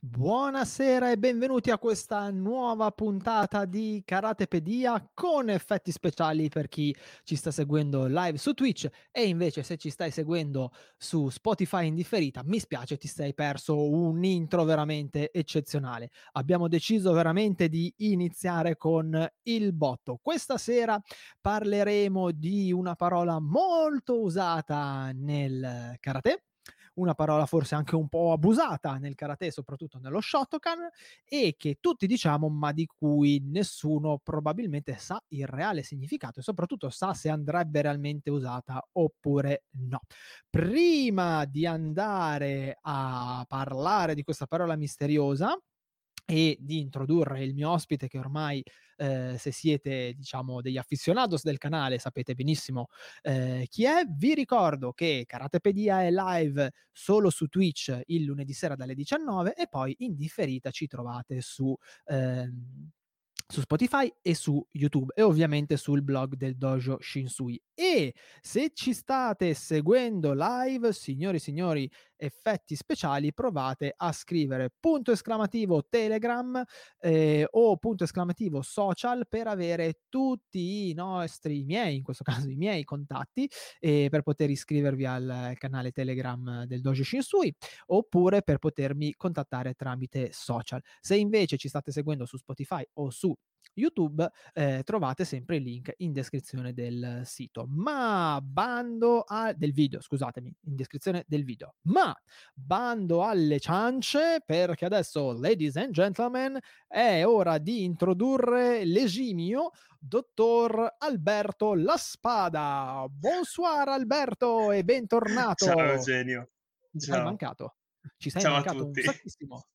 Buonasera e benvenuti a questa nuova puntata di Karatepedia con effetti speciali per chi ci sta seguendo live su Twitch e invece se ci stai seguendo su Spotify in differita, mi spiace ti sei perso un intro veramente eccezionale. Abbiamo deciso veramente di iniziare con il botto. Questa sera parleremo di una parola molto usata nel karate una parola forse anche un po' abusata nel karate, soprattutto nello Shotokan, e che tutti diciamo, ma di cui nessuno probabilmente sa il reale significato e soprattutto sa se andrebbe realmente usata oppure no. Prima di andare a parlare di questa parola misteriosa, e di introdurre il mio ospite che ormai eh, se siete diciamo degli aficionados del canale sapete benissimo eh, chi è vi ricordo che Karatepedia è live solo su Twitch il lunedì sera dalle 19 e poi in differita ci trovate su ehm, su Spotify e su YouTube e ovviamente sul blog del Dojo Shinsui. E se ci state seguendo live, signori e signori, effetti speciali, provate a scrivere punto esclamativo Telegram eh, o punto esclamativo social per avere tutti i nostri, i miei, in questo caso i miei contatti, eh, per poter iscrivervi al canale Telegram del Dojo Shinsui oppure per potermi contattare tramite social. Se invece ci state seguendo su Spotify o su YouTube eh, trovate sempre il link in descrizione del sito. Ma bando a del video, scusatemi, in descrizione del video. Ma bando alle ciance perché adesso, ladies and gentlemen, è ora di introdurre l'esimio dottor Alberto La Spada. Bonsoir Alberto e bentornato. Ciao Eugenio. Ci sei mancato. Ci sei Ciao mancato un sacchissimo.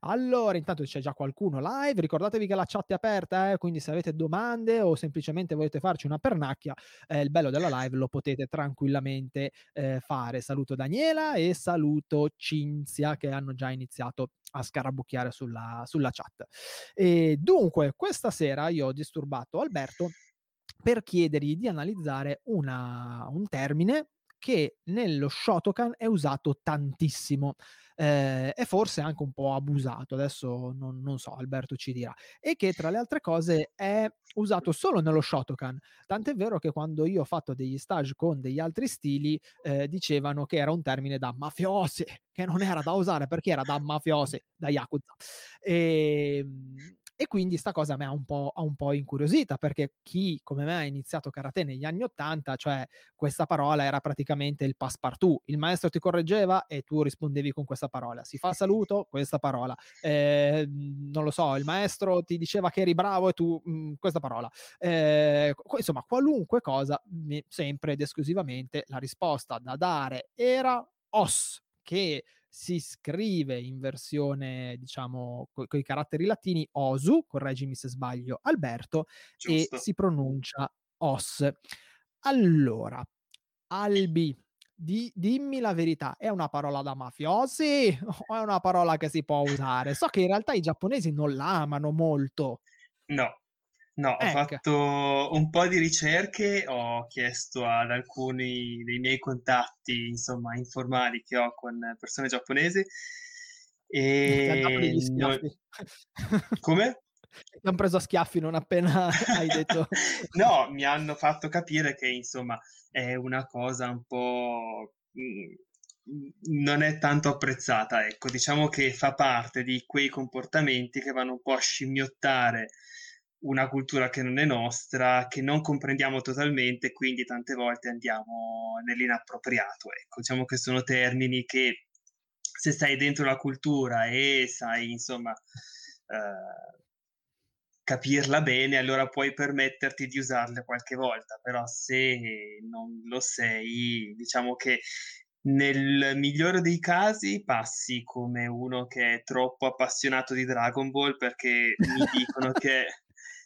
Allora, intanto c'è già qualcuno live, ricordatevi che la chat è aperta, eh, quindi se avete domande o semplicemente volete farci una pernacchia, eh, il bello della live lo potete tranquillamente eh, fare. Saluto Daniela e saluto Cinzia che hanno già iniziato a scarabucchiare sulla, sulla chat. E dunque, questa sera io ho disturbato Alberto per chiedergli di analizzare una, un termine che nello Shotokan è usato tantissimo eh, e forse anche un po' abusato, adesso non, non, so, Alberto ci dirà, e che tra le altre cose è usato solo nello Shotokan, tant'è vero che quando io ho fatto degli stage con degli altri stili eh, dicevano che era un termine da mafiosi, che non era da usare perché era da mafiosi, da Yakuza. E, ehm, e quindi sta cosa mi ha un, po', un po' incuriosita perché chi come me ha iniziato karate negli anni Ottanta, cioè questa parola era praticamente il passepartout. Il maestro ti correggeva e tu rispondevi con questa parola. Si fa saluto, questa parola. Eh, non lo so, il maestro ti diceva che eri bravo e tu mh, mm, questa parola. Eh, insomma, qualunque cosa, sempre ed esclusivamente la risposta da dare era os, che si scrive in versione, diciamo, con i caratteri latini Osu, correggimi se sbaglio, Alberto, Giusto. e si pronuncia Os. Allora, Albi, di, dimmi la verità, è una parola da mafiosi o è una parola che si può usare? So che in realtà i giapponesi non la amano molto. No, No, ho ecco. fatto un po' di ricerche, ho chiesto ad alcuni dei miei contatti, insomma, informali che ho con persone giapponesi e... Non... Come? Ti hanno preso a schiaffi non appena hai detto... no, mi hanno fatto capire che, insomma, è una cosa un po' mm, non è tanto apprezzata, ecco, diciamo che fa parte di quei comportamenti che vanno un po' a scimmiottare una cultura che non è nostra, che non comprendiamo totalmente, quindi tante volte andiamo nell'inappropriato. Ecco, diciamo che sono termini che se stai dentro la cultura e sai, insomma, eh, capirla bene, allora puoi permetterti di usarle qualche volta, però se non lo sei, diciamo che nel migliore dei casi passi come uno che è troppo appassionato di Dragon Ball perché mi dicono che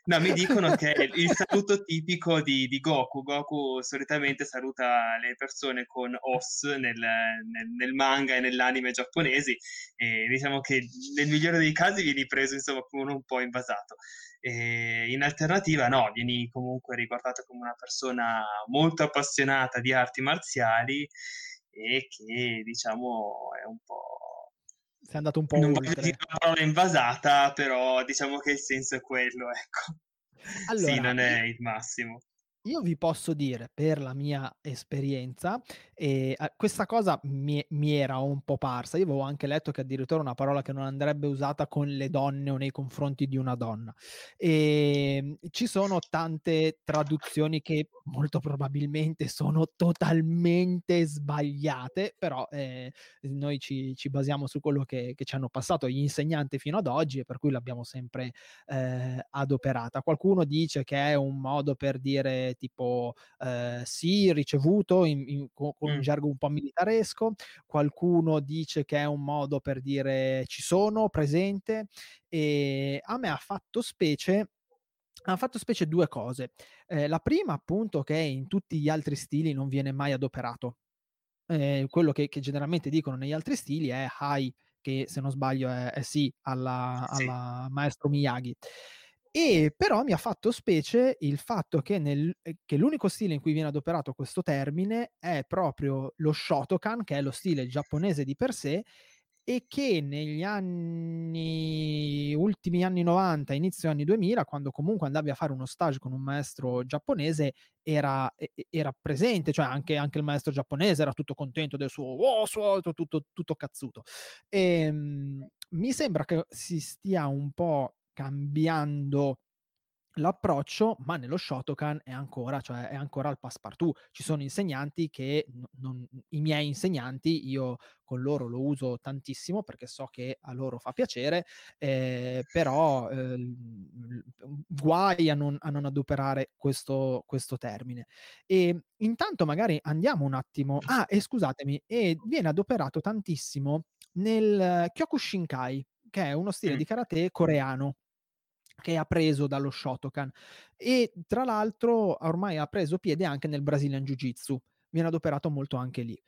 No, mi dicono che è il saluto tipico di, di, Goku. Goku solitamente saluta le persone con os nel, nel, nel, manga e nell'anime giapponesi e diciamo che nel migliore dei casi vieni preso insomma come uno un po' invasato. E in alternativa no, vieni comunque ricordato come una persona molto appassionata di arti marziali e che diciamo è un po' sei andato un po' non oltre. dire una parola invasata, però diciamo che il senso è quello, ecco. Allora, sì, non è il massimo. Io vi posso dire, per la mia esperienza, eh, questa cosa mi, mi, era un po' parsa. Io avevo anche letto che addirittura una parola che non andrebbe usata con le donne o nei confronti di una donna. E ehm, ci sono tante traduzioni che molto probabilmente sono totalmente sbagliate, però eh, noi ci, ci, basiamo su quello che, che, ci hanno passato gli insegnanti fino ad oggi e per cui l'abbiamo sempre eh, adoperata. Qualcuno dice che è un modo per dire tipo eh, sì, ricevuto in, in, con, con, un gergo un po' militaresco, qualcuno dice che è un modo per dire ci sono, presente, e a me ha fatto specie ha fatto specie due cose. Eh, la prima, appunto, che in tutti gli altri stili non viene mai adoperato. Eh, quello che, che, generalmente dicono negli altri stili è hi, che se non sbaglio è, è sì alla, sì. alla maestro Miyagi. E però mi ha fatto specie il fatto che, nel, eh, che, l'unico stile in cui viene adoperato questo termine è proprio lo Shotokan, che è lo stile giapponese di per sé, e che negli anni ultimi anni 90, inizio anni 2000, quando comunque andavi a fare uno stage con un maestro giapponese, era, era presente, cioè anche, anche, il maestro giapponese era tutto contento del suo oh, suo tutto, tutto cazzuto. E, ehm, mi sembra che si stia un po' cambiando l'approccio, ma nello Shotokan è ancora, cioè è ancora al passepartout. Ci sono insegnanti che non, i miei insegnanti, io con loro lo uso tantissimo perché so che a loro fa piacere, eh, però eh, guai a non, a non adoperare questo, questo, termine. E intanto magari andiamo un attimo, ah, e scusatemi, e viene adoperato tantissimo nel Kyokushinkai, che è uno stile di karate coreano che ha preso dallo Shotokan e tra l'altro ormai ha preso piede anche nel Brazilian Jiu-Jitsu, viene adoperato molto anche lì.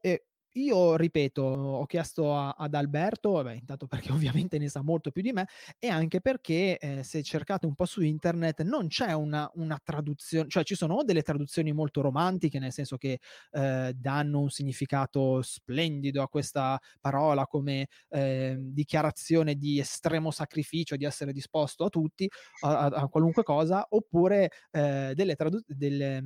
E io ripeto, ho chiesto a, ad Alberto, vabbè, intanto perché ovviamente ne sa molto più di me, e anche perché eh, se cercate un po' su internet non c'è una, una, traduzione, cioè ci sono delle traduzioni molto romantiche, nel senso che eh, danno un significato splendido a questa parola come eh, dichiarazione di estremo sacrificio, di essere disposto a tutti, a, a qualunque cosa, oppure eh, delle, tradu- delle,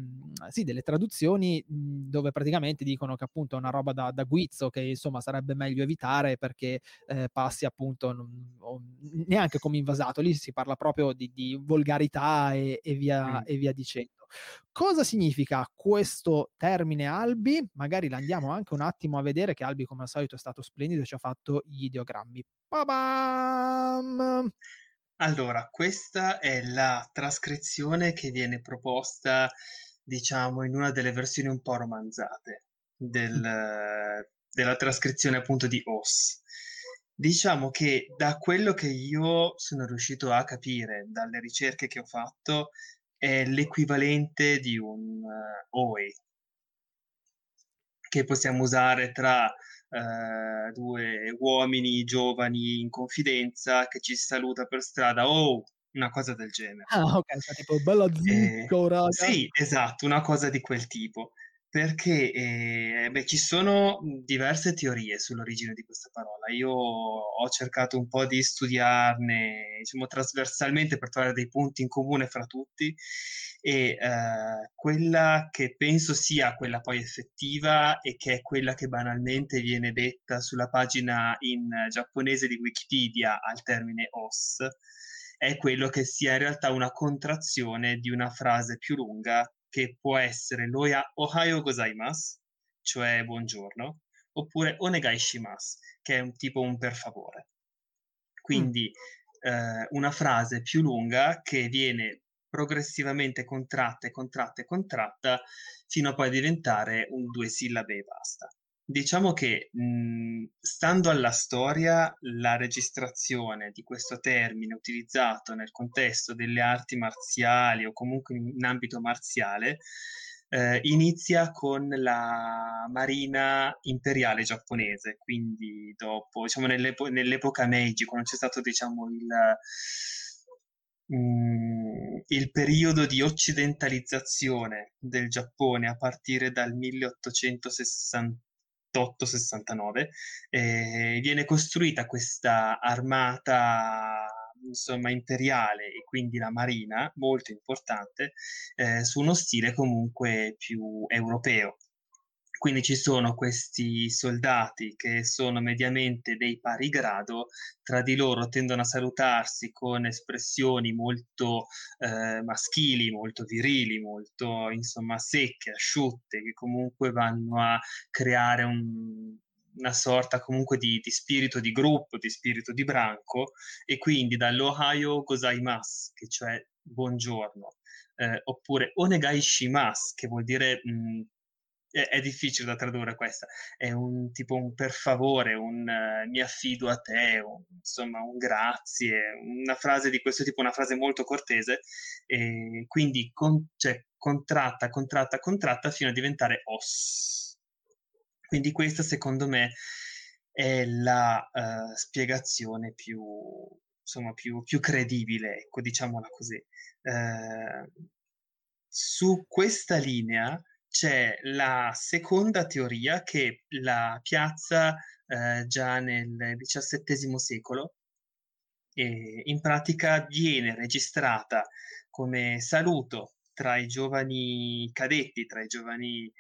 sì, delle traduzioni dove praticamente dicono che appunto è una roba da, da guizzo che insomma sarebbe meglio evitare perché eh, passi appunto non, neanche come invasato, lì si parla proprio di, di volgarità e, e, via, mm. e via dicendo. Cosa significa questo termine Albi? Magari l'andiamo anche un attimo a vedere che Albi come al solito è stato splendido e ci ha fatto gli ideogrammi. Pa-bam! Allora, questa è la trascrizione che viene proposta, diciamo, in una delle versioni un po' romanzate del, della trascrizione appunto di OS. Diciamo che da quello che io sono riuscito a capire dalle ricerche che ho fatto è l'equivalente di un uh, OE che possiamo usare tra uh, due uomini giovani in confidenza che ci saluta per strada, oh, una cosa del genere. Ah, ok, cioè, tipo bella zicco, eh, raga. Sì, esatto, una cosa di quel tipo perché eh, beh, ci sono diverse teorie sull'origine di questa parola. Io ho cercato un po' di studiarne diciamo, trasversalmente per trovare dei punti in comune fra tutti e eh, quella che penso sia quella poi effettiva e che è quella che banalmente viene detta sulla pagina in giapponese di Wikipedia al termine os è quello che sia in realtà una contrazione di una frase più lunga che può essere loya ohayo gozaimasu, cioè buongiorno, oppure onegai shimasu, che è un tipo un per favore. Quindi mm. eh, una frase più lunga che viene progressivamente contratta e contratta e contratta fino a poi diventare un due sillabe e basta. Diciamo che mh, stando alla storia, la registrazione di questo termine utilizzato nel contesto delle arti marziali o comunque in, ambito marziale eh, inizia con la marina imperiale giapponese, quindi dopo, diciamo nell'epo- nell'epoca Meiji, quando c'è stato diciamo il il periodo di occidentalizzazione del Giappone a partire dal 1860 68-69, eh, viene costruita questa armata insomma imperiale e quindi la marina molto importante eh, su uno stile comunque più europeo quindi ci sono questi soldati che sono mediamente dei pari grado, tra di loro tendono a salutarsi con espressioni molto eh, maschili, molto virili, molto insomma secche, asciutte, che comunque vanno a creare un, una sorta comunque di, di, spirito di gruppo, di spirito di branco, e quindi dall'Ohio gozaimasu, che cioè buongiorno, eh, oppure onegai shimasu, che vuol dire mh, è, difficile da tradurre questa, è un tipo un per favore, un uh, mi affido a te, un, insomma un grazie, una frase di questo tipo, una frase molto cortese, e quindi con, cioè, contratta, contratta, contratta fino a diventare os. Quindi questa secondo me è la uh, spiegazione più, insomma, più, più, credibile, ecco, diciamola così. Uh, su questa linea c'è la seconda teoria che la piazza eh, già nel XVII secolo e in pratica viene registrata come saluto tra i giovani cadetti, tra i giovani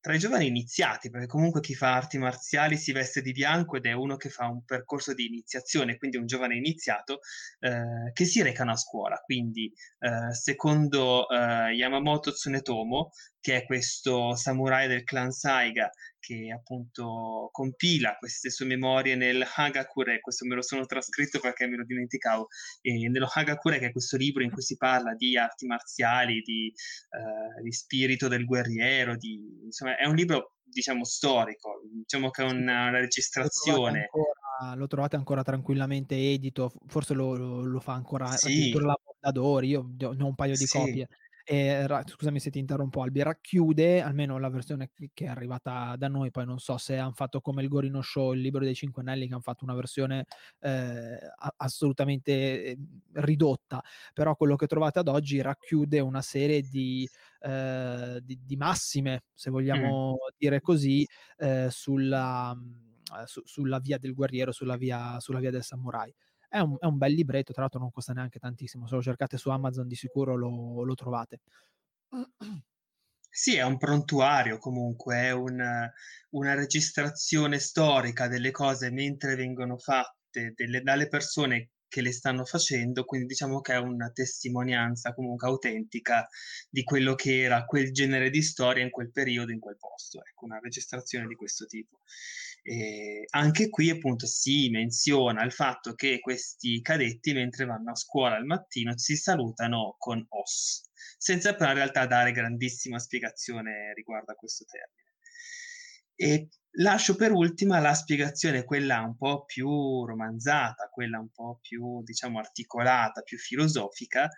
tra i giovani iniziati, perché comunque chi fa arti marziali si veste di bianco ed è uno che fa un percorso di iniziazione, quindi un giovane iniziato, eh, che si recano a scuola. Quindi, eh, secondo eh, Yamamoto Tsunetomo, che è questo samurai del clan Saiga che appunto compila queste sue memorie nel Hagakure, questo me lo sono trascritto perché me lo dimenticavo, e nello Hagakure che è questo libro in cui si parla di arti marziali, di, uh, di spirito del guerriero, di, insomma è un libro diciamo storico, diciamo che è una, una registrazione. Lo trovate, ancora, lo trovate ancora tranquillamente edito, forse lo, lo, lo fa ancora sì. addirittura la Mondadori, io ne ho un paio di sì. copie e, scusami se ti interrompo Albi, racchiude almeno la versione che è arrivata da noi, poi non so se hanno fatto come il Gorino Show, il libro dei cinque anelli, che hanno fatto una versione eh, assolutamente ehm, ridotta, però quello che trovate ad oggi racchiude una serie di, eh, di, di massime, se vogliamo mm. dire così, eh, sulla, su, sulla via del guerriero, sulla via, sulla via del samurai. È un, è un, bel libretto, tra l'altro non costa neanche tantissimo, se lo cercate su Amazon di sicuro lo, lo trovate. Sì, è un prontuario comunque, è un, una registrazione storica delle cose mentre vengono fatte delle, dalle persone che le stanno facendo, quindi diciamo che è una testimonianza comunque autentica di quello che era quel genere di storia in quel periodo, in quel posto, ecco, una registrazione di questo tipo. E anche qui appunto si menziona il fatto che questi cadetti mentre vanno a scuola al mattino si salutano con os, senza però in realtà dare grandissima spiegazione riguardo a questo termine. E lascio per ultima la spiegazione, quella un po' più romanzata, quella un po' più, diciamo, articolata, più filosofica,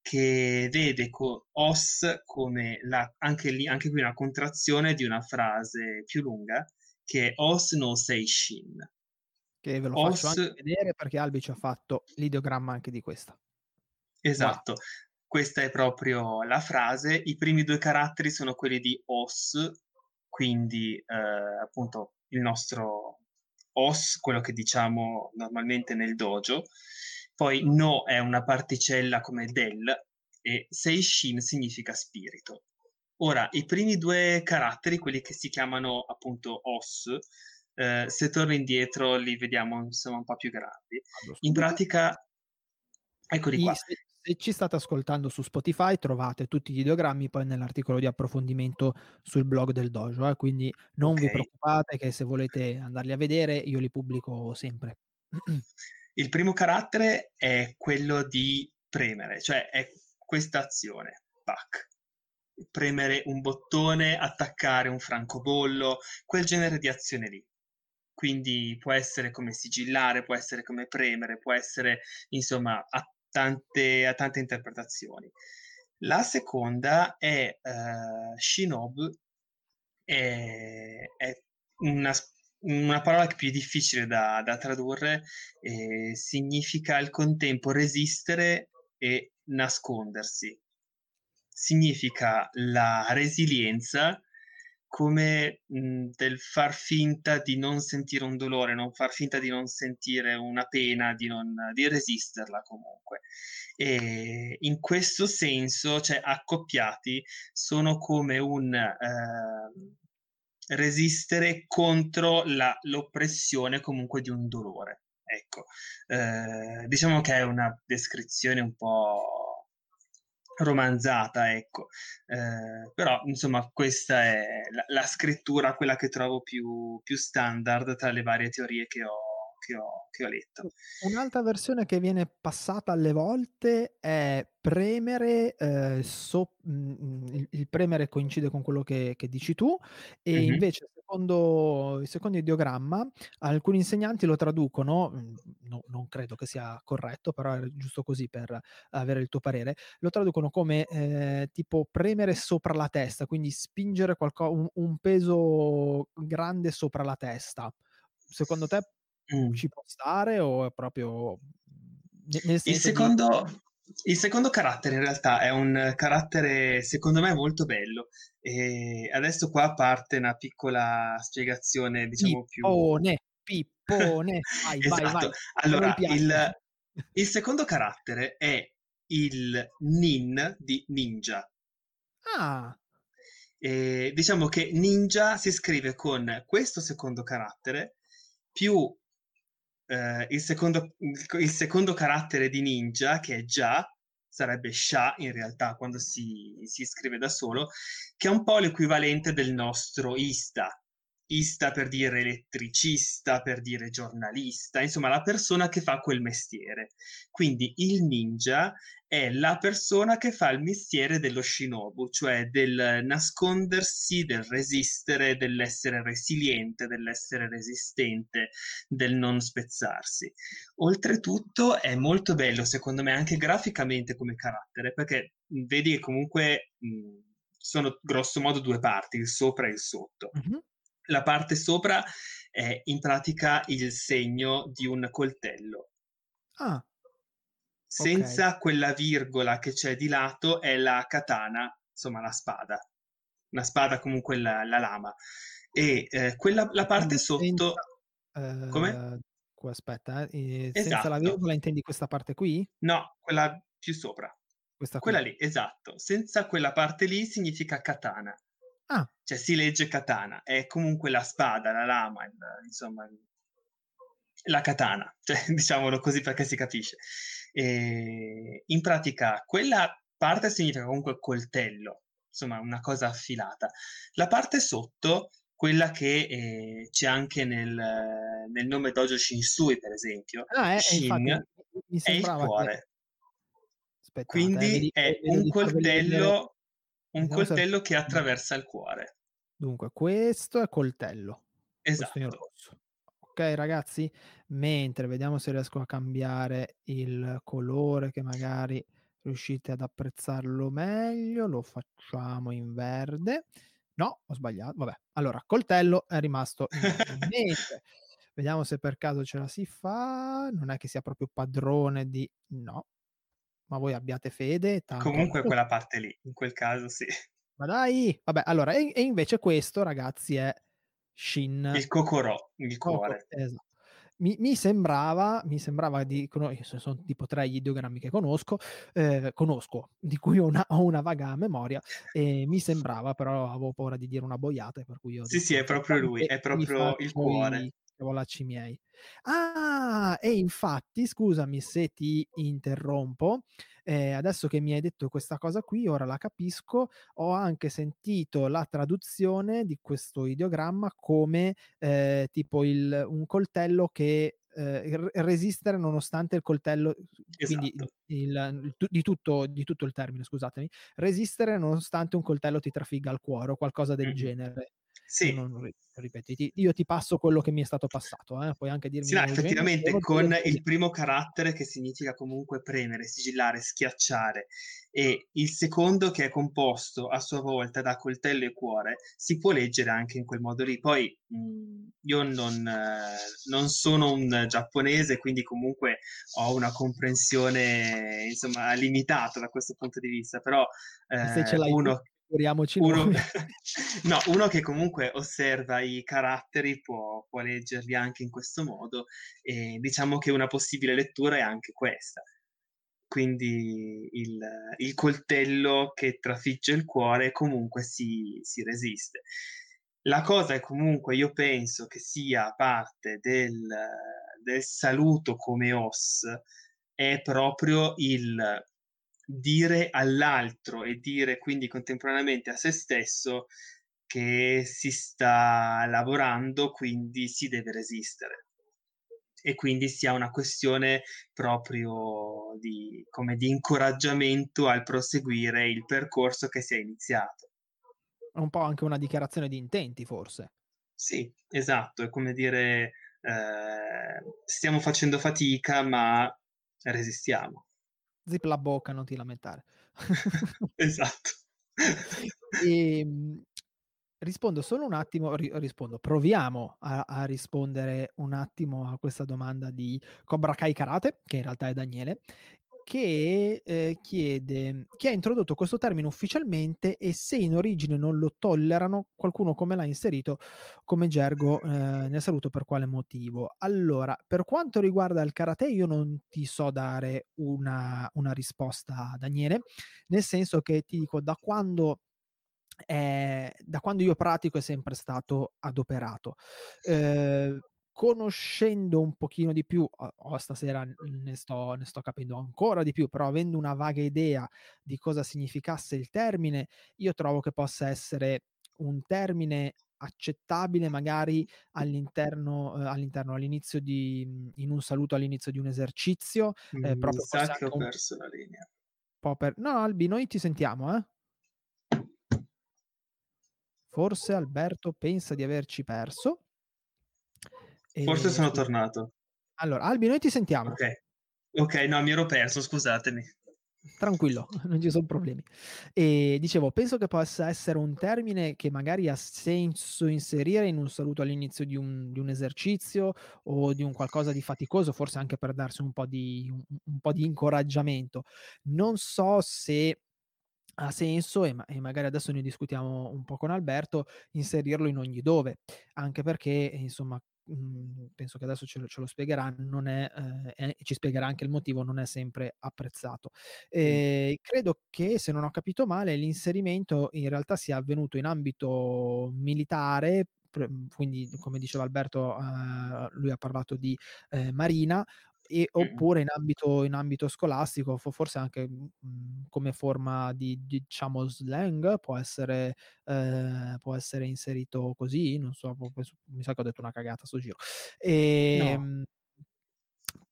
che vede co- os come la, anche, lì, anche qui una contrazione di una frase più lunga, che è Os no Seishin. Che ve lo Os... faccio vedere perché Albi ci ha fatto l'ideogramma anche di questa. Esatto, wow. questa è proprio la frase. I primi due caratteri sono quelli di Os, quindi eh, appunto il nostro Os, quello che diciamo normalmente nel dojo. Poi No è una particella come del e Seishin significa spirito. Ora, i primi due caratteri, quelli che si chiamano appunto os, eh, se torno indietro li vediamo insomma un po' più grandi. In pratica, eccoli qua. Se, ci state ascoltando su Spotify trovate tutti gli ideogrammi poi nell'articolo di approfondimento sul blog del dojo, eh? quindi non okay. vi preoccupate che se volete andarli a vedere io li pubblico sempre. Il primo carattere è quello di premere, cioè è questa azione, pack premere un bottone, attaccare un francobollo, quel genere di azione lì. Quindi può essere come sigillare, può essere come premere, può essere insomma a tante, a tante interpretazioni. La seconda è uh, Shinobu, è, è una, una, parola più difficile da, da tradurre, eh, significa al contempo resistere e nascondersi significa la resilienza come mh, del far finta di non sentire un dolore, non far finta di non sentire una pena, di, non, di resisterla comunque. E in questo senso, cioè accoppiati, sono come un eh, resistere contro la, l'oppressione comunque di un dolore. Ecco, eh, diciamo che è una descrizione un po' romanzata, ecco. Eh, però, insomma, questa è la, la, scrittura, quella che trovo più, più standard tra le varie teorie che ho, che ho, che ho letto. Un'altra versione che viene passata alle volte è premere, eh, so, mh, mm, il, il, premere coincide con quello che, che dici tu e mm-hmm. invece secondo il secondo ideogramma alcuni insegnanti lo traducono, mm, no, non credo che sia corretto, però è giusto così per avere il tuo parere, lo traducono come eh, tipo premere sopra la testa, quindi spingere qualco, un, un peso grande sopra la testa. Secondo te mm. ci può stare o è proprio... Nel il secondo... Di... Il secondo carattere in realtà è un carattere secondo me molto bello e adesso qua parte una piccola spiegazione diciamo pippone, più... Pippone, vai, esatto. vai, vai. Allora, il, il secondo carattere è il nin di ninja. Ah. E diciamo che ninja si scrive con questo secondo carattere più eh, il, secondo, il, secondo, carattere di ninja, che è già, sarebbe sha in realtà quando si, si scrive da solo, che è un po' l'equivalente del nostro ista, ista per dire elettricista, per dire giornalista, insomma la persona che fa quel mestiere. Quindi il ninja è la persona che fa il mestiere dello shinobu, cioè del nascondersi, del resistere, dell'essere resiliente, dell'essere resistente, del non spezzarsi. Oltretutto è molto bello, secondo me, anche graficamente come carattere, perché vedi che comunque mh, sono grosso modo due parti, il sopra e il sotto. Mm-hmm la parte sopra è in pratica il segno di un coltello. Ah. Senza okay. quella virgola che c'è di lato è la katana, insomma la spada. Una spada comunque la, la lama. E eh, quella, la parte sotto... Senza, uh, Come? Aspetta, eh, esatto. senza la esatto. virgola intendi questa parte qui? No, quella più sopra. Questa quella lì, esatto. Senza quella parte lì significa katana. Ah. Cioè si legge katana, è comunque la spada, la lama, il, insomma, la katana, cioè, diciamolo così perché si capisce. E in pratica quella parte significa comunque coltello, insomma una cosa affilata. La parte sotto, quella che eh, c'è anche nel, nel, nome Dojo Shinsui, per esempio, ah, è, Shin, infatti, è il cuore. Che... Quindi eh, è un coltello un Vediamo coltello se... che attraversa il cuore. Dunque, questo è coltello. Esatto. Ok, ragazzi, mentre vediamo se riesco a cambiare il colore che magari riuscite ad apprezzarlo meglio, lo facciamo in verde. No, ho sbagliato. Vabbè, allora, coltello è rimasto vediamo se per caso ce la si fa. Non è che sia proprio padrone di... No, ma voi abbiate fede. Tanto... Comunque quella parte lì, in quel caso sì. Ma dai, vabbè, allora, e, e invece questo, ragazzi, è Shin. Il Kokoro, il cuore. Coco, esatto. Mi, mi, sembrava, mi sembrava di sono tipo tre gli ideogrammi che conosco, eh, conosco, di cui ho una, ho una, vaga memoria, e mi sembrava, però avevo paura di dire una boiata, per cui ho Sì, sì, è proprio lui, è proprio il cuore. Cavolacci miei. Ah, e infatti, scusami se ti interrompo, eh, adesso che mi hai detto questa cosa qui, ora la capisco, ho anche sentito la traduzione di questo ideogramma come eh, tipo il, un coltello che eh, resistere nonostante il coltello, esatto. quindi il, il, di, tutto, di, tutto, il termine, scusatemi, resistere nonostante un coltello ti trafigga al cuore o qualcosa del mm-hmm. genere. Sì. Non, ripeti, io ti passo quello che mi è stato passato, eh? puoi anche dirmi... Sì, no, effettivamente con il primo carattere che significa comunque premere, sigillare, schiacciare e il secondo che è composto a sua volta da coltello e cuore, si può leggere anche in quel modo lì. Poi mh, mhmm, io non, eh, non, sono un giapponese, quindi comunque ho una comprensione insomma limitata da questo punto di vista, però eh, uno Figuriamoci uno, no, uno che comunque osserva i caratteri può, può leggerli anche in questo modo e diciamo che una possibile lettura è anche questa. Quindi il, il coltello che trafigge il cuore comunque si, si resiste. La cosa è comunque, io penso che sia parte del, del saluto come os, è proprio il dire all'altro e dire quindi contemporaneamente a se stesso che si sta lavorando, quindi si deve resistere. E quindi sia una questione proprio di, come di incoraggiamento al proseguire il percorso che si è iniziato. Un po' anche una dichiarazione di intenti, forse. Sì, esatto, è come dire eh, stiamo facendo fatica, ma resistiamo. Zip la bocca, non ti lamentare. esatto. e, ehm, rispondo solo un attimo, ri- rispondo, proviamo a, a, rispondere un attimo a questa domanda di Cobra Kai Karate, che in realtà è Daniele, che eh, chiede chi ha introdotto questo termine ufficialmente e se in origine non lo tollerano, qualcuno come l'ha inserito come gergo eh, nel saluto per quale motivo. Allora, per quanto riguarda il karate, io non ti so dare una, una risposta, Daniele, nel senso che ti dico da quando eh, da quando io pratico è sempre stato adoperato. Eh, conoscendo un pochino di più, o, stasera ne sto, ne sto capendo ancora di più, però avendo una vaga idea di cosa significasse il termine, io trovo che possa essere un termine accettabile magari all'interno, eh, all'interno all'inizio di in un saluto all'inizio di un esercizio eh, proprio sa che ho perso la linea. per... no Albi noi ti sentiamo eh. Forse Alberto pensa di averci perso Forse sono tornato. Allora, Albi, noi ti sentiamo. Ok, ok, no, mi ero perso, scusatemi. Tranquillo, non ci sono problemi. E dicevo, penso che possa essere un termine che magari ha senso inserire in un saluto all'inizio di un, di un esercizio o di un qualcosa di faticoso, forse anche per darsi un po' di, un, un po di incoraggiamento. Non so se ha senso e, ma- e, magari adesso ne discutiamo un po' con Alberto, inserirlo in ogni dove, anche perché insomma Mhmm, penso che adesso ce lo, ce lo spiegherà, non è, eh, ci spiegherà anche il motivo, non è sempre apprezzato. Eh, credo che, se non ho capito male, l'inserimento in realtà sia avvenuto in ambito militare, quindi come diceva Alberto, eh, lui ha parlato di eh, Marina, e, oppure in ambito, in ambito scolastico, forse anche mh, mhmm, come forma di, di, diciamo slang, può essere, eh, può essere inserito così, non so, mi sa che ho detto una cagata sto giro. E, no. Ehm,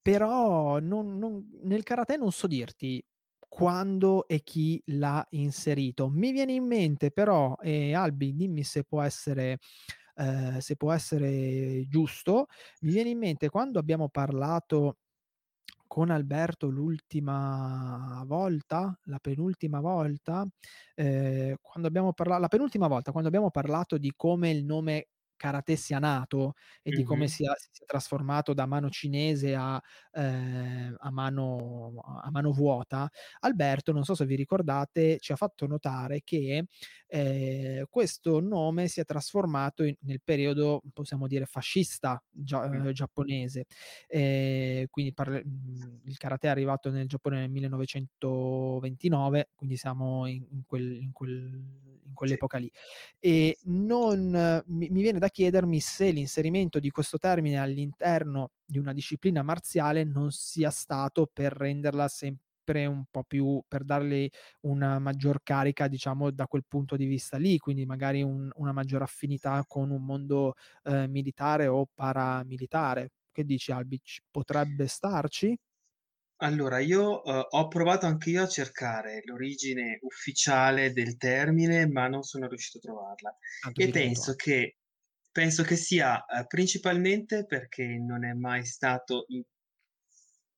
però non, non, nel karate non so dirti quando e chi l'ha inserito. Mi viene in mente però, eh, Albi, dimmi se può essere... Eh, se può essere giusto, mi viene in mente quando abbiamo parlato con Alberto l'ultima volta, la penultima volta, eh, quando abbiamo parlato, la penultima volta, quando abbiamo parlato di come il nome karate sia nato e di come sia, si sia trasformato da mano cinese a, eh, a, mano, a, mano, vuota, Alberto, non so se vi ricordate, ci ha fatto notare che eh, questo nome si è trasformato in, nel periodo, possiamo dire, fascista gia, eh, giapponese. quindi parla, mhmm, il karate è arrivato nel Giappone nel 1929, quindi siamo in, in, quel, in quel in quell'epoca lì. E non, mi, mi viene da chiedermi se l'inserimento di questo termine all'interno di una disciplina marziale non sia stato per renderla sempre un po' più per darle una maggior carica, diciamo, da quel punto di vista lì, quindi magari un, una maggior affinità con un mondo eh, militare o paramilitare. Che dici Albic? Potrebbe starci? Allora, io uh, ho provato anche io a cercare l'origine ufficiale del termine, ma non sono riuscito a trovarla. Tanto e penso che, penso che, sia uh, principalmente perché non è mai stato, in,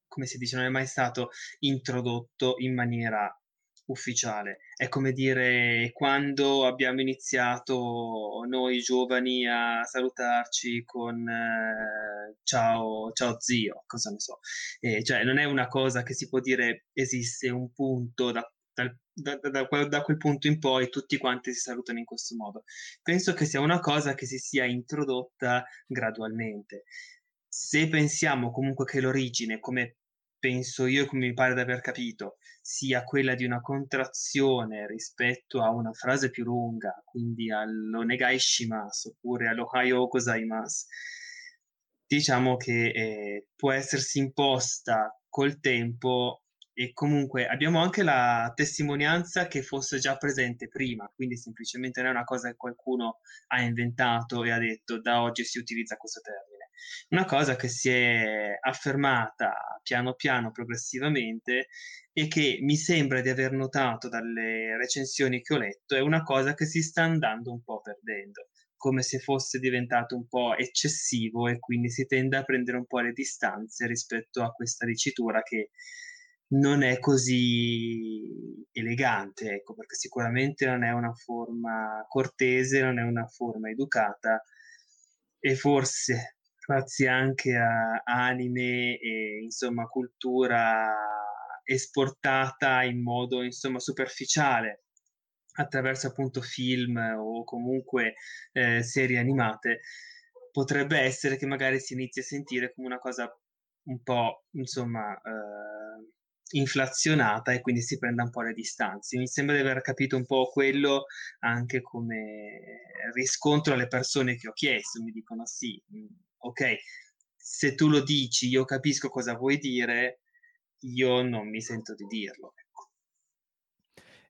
come si dice, non è mai stato introdotto in maniera ufficiale. È come dire quando abbiamo iniziato noi giovani a salutarci con eh, ciao, ciao zio, cosa ne so. Eh, cioè non è una cosa che si può dire esiste un punto da dal, da, da, da, quel punto in poi tutti quanti si salutano in questo modo. Penso che sia una cosa che si sia introdotta gradualmente. Se pensiamo comunque che l'origine, come penso io, come mi pare di aver capito, sia quella di una contrazione rispetto a una frase più lunga, quindi all'onegai shimasu oppure all'ohayo gozaimasu, diciamo che eh, può essersi imposta col tempo e comunque abbiamo anche la testimonianza che fosse già presente prima, quindi semplicemente non è una cosa che qualcuno ha inventato e ha detto da oggi si utilizza questo termine. Una cosa che si è affermata piano piano, progressivamente, e che mi sembra di aver notato dalle recensioni che ho letto, è una cosa che si sta andando un po' perdendo come se fosse diventato un po' eccessivo e quindi si tende a prendere un po' le distanze rispetto a questa dicitura che non è così elegante, ecco, perché sicuramente non è una forma cortese, non è una forma educata e forse grazie anche a anime e insomma cultura esportata in modo insomma superficiale attraverso appunto film o comunque eh, serie animate potrebbe essere che magari si inizi a sentire come una cosa un po' insomma eh, inflazionata e quindi si prenda un po' le distanze. Mi sembra di aver capito un po' quello anche come riscontro alle persone che ho chiesto, mi dicono sì, ok, se tu lo dici, io capisco cosa vuoi dire, io non mi sento di dirlo.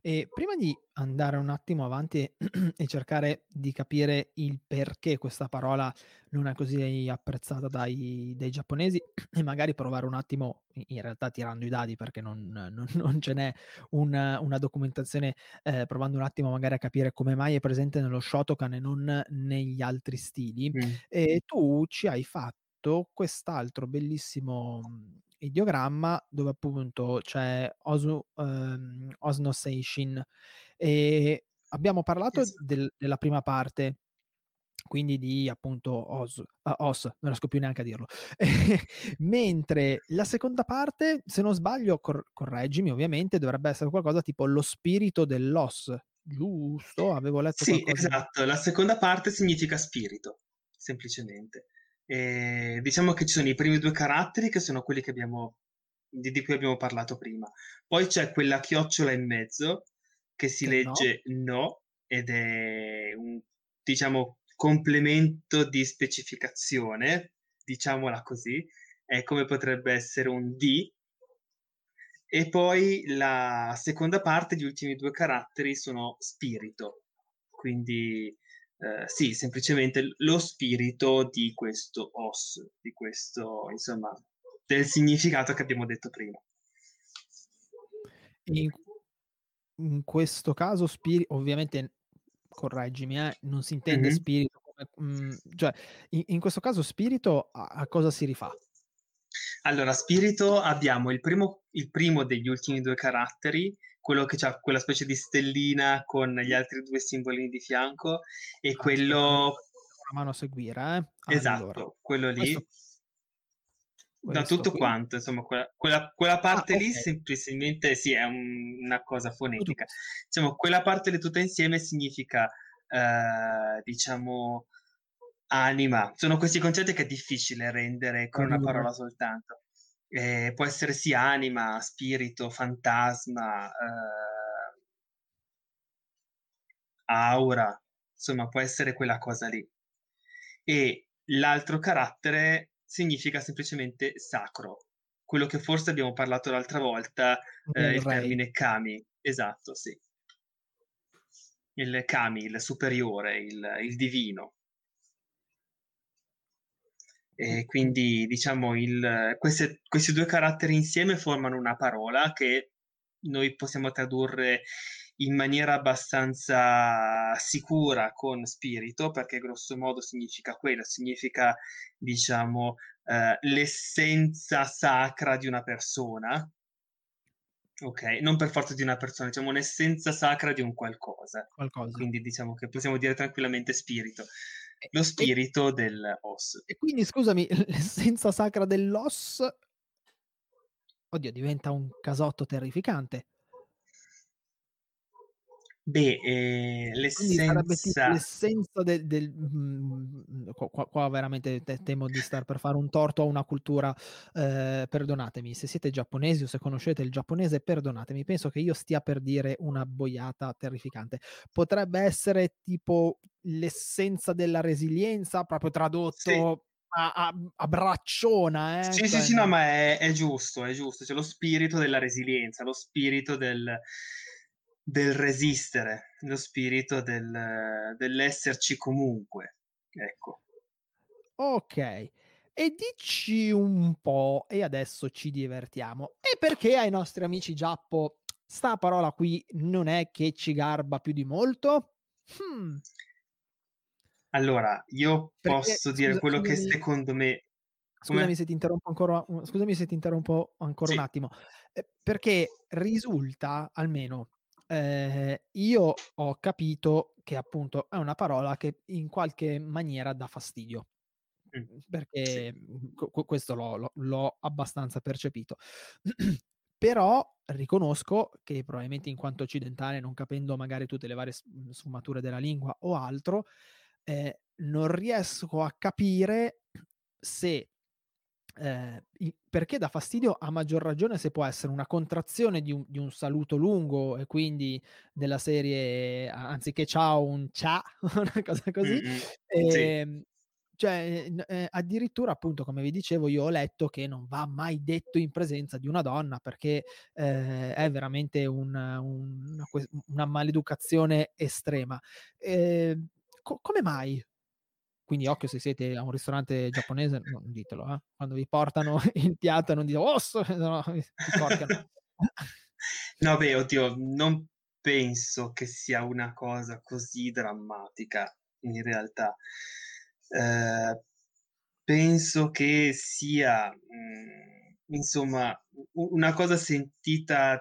E prima di andare un attimo avanti e cercare di capire il perché questa parola non è così apprezzata dai, dai giapponesi e magari provare un attimo, in realtà tirando i dadi perché non, non, non ce n'è una, una documentazione, eh, provando un attimo magari a capire come mai è presente nello Shotokan e non negli altri stili, mm. e tu ci hai fatto quest'altro bellissimo ideogramma dove appunto c'è Osu, um, Osno Seishin e abbiamo parlato esatto. del, della prima parte quindi di appunto Os, uh, Os non riesco più neanche a dirlo. Mentre la seconda parte, se non sbaglio, cor- correggimi ovviamente, dovrebbe essere qualcosa tipo lo spirito dell'Os, giusto? Avevo letto Sì, qualcosa... esatto, la seconda parte significa spirito, semplicemente. E diciamo che ci sono i primi due caratteri che sono quelli che abbiamo, di, di cui abbiamo parlato prima. Poi c'è quella chiocciola in mezzo che si che legge no. no ed è un, diciamo, complemento di specificazione, diciamola così, è come potrebbe essere un D. E poi la seconda parte, gli ultimi due caratteri sono spirito, quindi eh, sì, semplicemente lo spirito di questo os, di questo, insomma, del significato che abbiamo detto prima. In, in questo caso, spirito, ovviamente, correggimi, eh, non si intende mm-hmm. spirito mh, mm, cioè, in, in, questo caso spirito a, a, cosa si rifà? Allora, spirito abbiamo il primo, il primo degli ultimi due caratteri quello che ha quella specie di stellina con gli altri due simbolini di fianco e ah, quello... Una mano a seguire, eh? Esatto, allora. quello lì. Questo... Da tutto qui. quanto, insomma, quella, quella, quella parte ah, lì okay. semplicemente sì, è un, una cosa fonetica. Diciamo, quella parte lì tutta insieme significa, eh, diciamo, anima. Sono questi concetti che è difficile rendere con una parola soltanto. Eh, può essere sia anima, spirito, fantasma, eh, aura, insomma, può essere quella cosa lì. E l'altro carattere significa semplicemente sacro, quello che forse abbiamo parlato l'altra volta, eh, il termine kami, esatto, sì. Il kami, il superiore, il, il divino. E quindi diciamo il, queste, questi due caratteri insieme formano una parola che noi possiamo tradurre in maniera abbastanza sicura con spirito, perché grosso modo significa quello, significa diciamo eh, l'essenza sacra di una persona. Ok, non per forza di una persona, diciamo un'essenza sacra di un qualcosa. qualcosa. Quindi diciamo che possiamo dire tranquillamente spirito lo spirito e, del os. E quindi scusami, l'essenza sacra dell'os, oddio, diventa un casotto terrificante. Beh, tipo l'essenza l'essenza del del mhmm, qua qua veramente te temo di star per fare un torto a una cultura, ehm, perdonatemi, se siete giapponesi o se conoscete il giapponese perdonatemi, penso che io stia per dire una boiata terrificante. Potrebbe essere tipo l'essenza della resilienza, proprio sì. tradotto a a a bracciona, eh, Sì, sì, cioè sì, no, non ma è è giusto, è giusto. C'è lo spirito della resilienza, lo spirito del del resistere, lo spirito del dell'esserci comunque, ecco. Okay. E dici un po', e adesso ci divertiamo, e perché ai nostri amici giappo 'sta parola qui non è che ci garba più di molto? Mh, Allora, io perché posso dire scusa quello che scusami secondo me scusami se ti interrompo ancora scusami se ti interrompo ancora un Sì. attimo, ehm, perché risulta almeno, ehm, io ho capito che appunto è una parola che in qualche maniera dà fastidio. Mhmm, Sì. perché, mhmm, questo l'ho l'ho l'ho abbastanza percepito. Però riconosco che probabilmente in quanto occidentale, non capendo magari tutte le varie mhmm, sfumature della lingua o altro, ehm, non riesco a capire se I perché dà fastidio, a maggior ragione se può essere una contrazione di un di un saluto lungo e quindi della serie anziché ciao un cia, una cosa così, Mh-mh. Sì. ehm, cioè, n ehm, addirittura appunto come vi dicevo io ho letto che non va mai detto in presenza di una donna perché, ehm, è veramente un un una una maleducazione estrema. Ehm, co come mai? Quindi occhio se siete a un ristorante giapponese non ditelo, eh. Quando vi portano il piatto non dite: se no vi corcano. No, beh, oddio, non penso che sia una cosa così drammatica in realtà. Ehm, penso che sia, mhmm, insomma, u una cosa sentita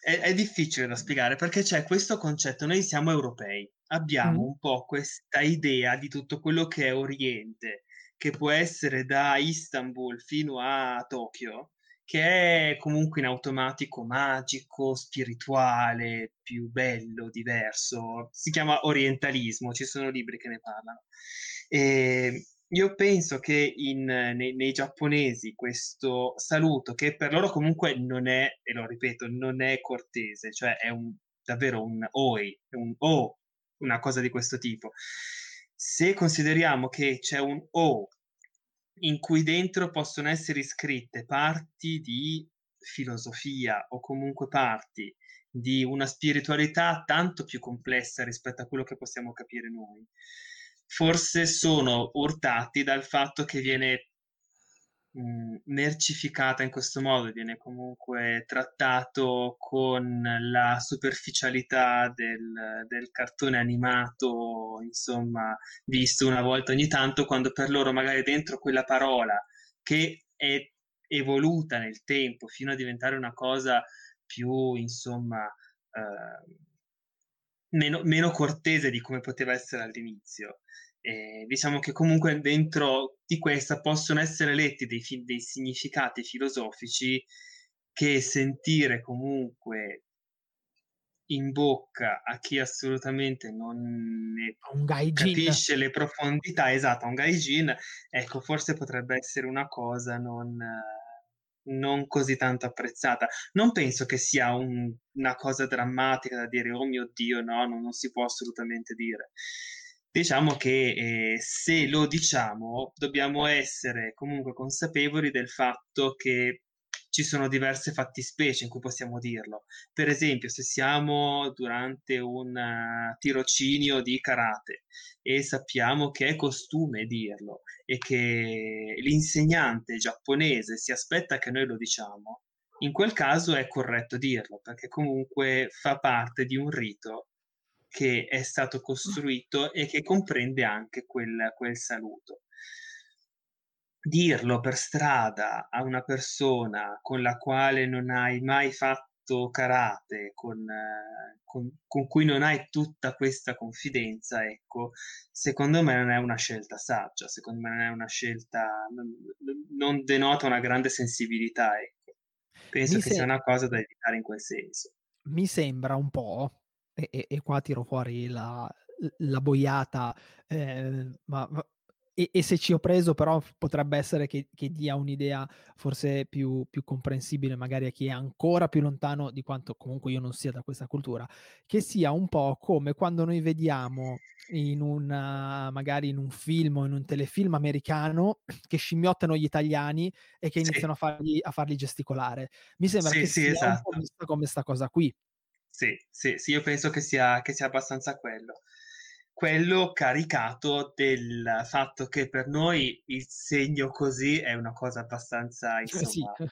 è è difficile da spiegare perché c'è questo concetto: noi siamo europei, abbiamo un po' questa idea di tutto quello che è Oriente, che può essere da Istanbul fino a Tokyo, che è comunque in automatico magico, spirituale, più bello, diverso. Si chiama orientalismo, ci sono libri che ne parlano. Ehm, io penso che in nei nei giapponesi questo saluto, che per loro comunque non è e lo ripeto, non è cortese, cioè è un davvero un "oi", un "o", una cosa di questo tipo. Se consideriamo che c'è un "o" in cui dentro possono essere iscritte parti di filosofia o comunque parti di una spiritualità tanto più complessa rispetto a quello che possiamo capire noi. Forse sono urtati dal fatto che viene mercificata in questo modo, viene comunque trattato con la superficialità del del cartone animato, insomma, visto una volta ogni tanto, quando per loro magari dentro quella parola che è evoluta nel tempo fino a diventare una cosa più, insomma, ehm Meno meno cortese di come poteva essere all'inizio. Ehm, diciamo che comunque dentro di questa possono essere letti dei fi dei significati filosofici che sentire comunque in bocca a chi assolutamente non ne capisce le profondità esatto, un gaijin, ecco, forse potrebbe essere una cosa non non così tanto apprezzata. Non penso che sia un una cosa drammatica da dire: "Oh mio Dio, no, no non si può assolutamente dire." Diciamo che, ehm, se lo diciamo, dobbiamo essere comunque consapevoli del fatto che ci sono diverse fattispecie in cui possiamo dirlo. Per esempio, se siamo durante un eh, tirocinio di karate e sappiamo che è costume dirlo e che l'insegnante giapponese si aspetta che noi lo diciamo, in quel caso è corretto dirlo, perché comunque fa parte di un rito che è stato costruito e che comprende anche quel quel saluto. Dirlo per strada a una persona con la quale non hai mai fatto karate, con con con cui non hai tutta questa confidenza, ecco, secondo me non è una scelta saggia, secondo me non è una scelta non non denota una grande sensibilità, ecco. Penso Mi che sia se una cosa da evitare in quel senso. mi sembra un po', e, e, qua tiro fuori la, la boiata, eh, ma, ma e, e, se ci ho preso però potrebbe essere che, che dia un'idea forse più, più, comprensibile magari a chi è ancora più lontano di quanto comunque io non sia da questa cultura, che sia un po' come quando noi vediamo in una, magari in un film o in un telefilm americano che scimmiottano gli italiani e che iniziano sì. a, fargli, a, farli, gesticolare. Mi sembra sì, che sì, sia esatto. un po' come sta cosa qui. Sì, sì, sì, io penso che sia, che sia abbastanza quello quello caricato del fatto che per noi il segno così è una cosa abbastanza, insomma, sì.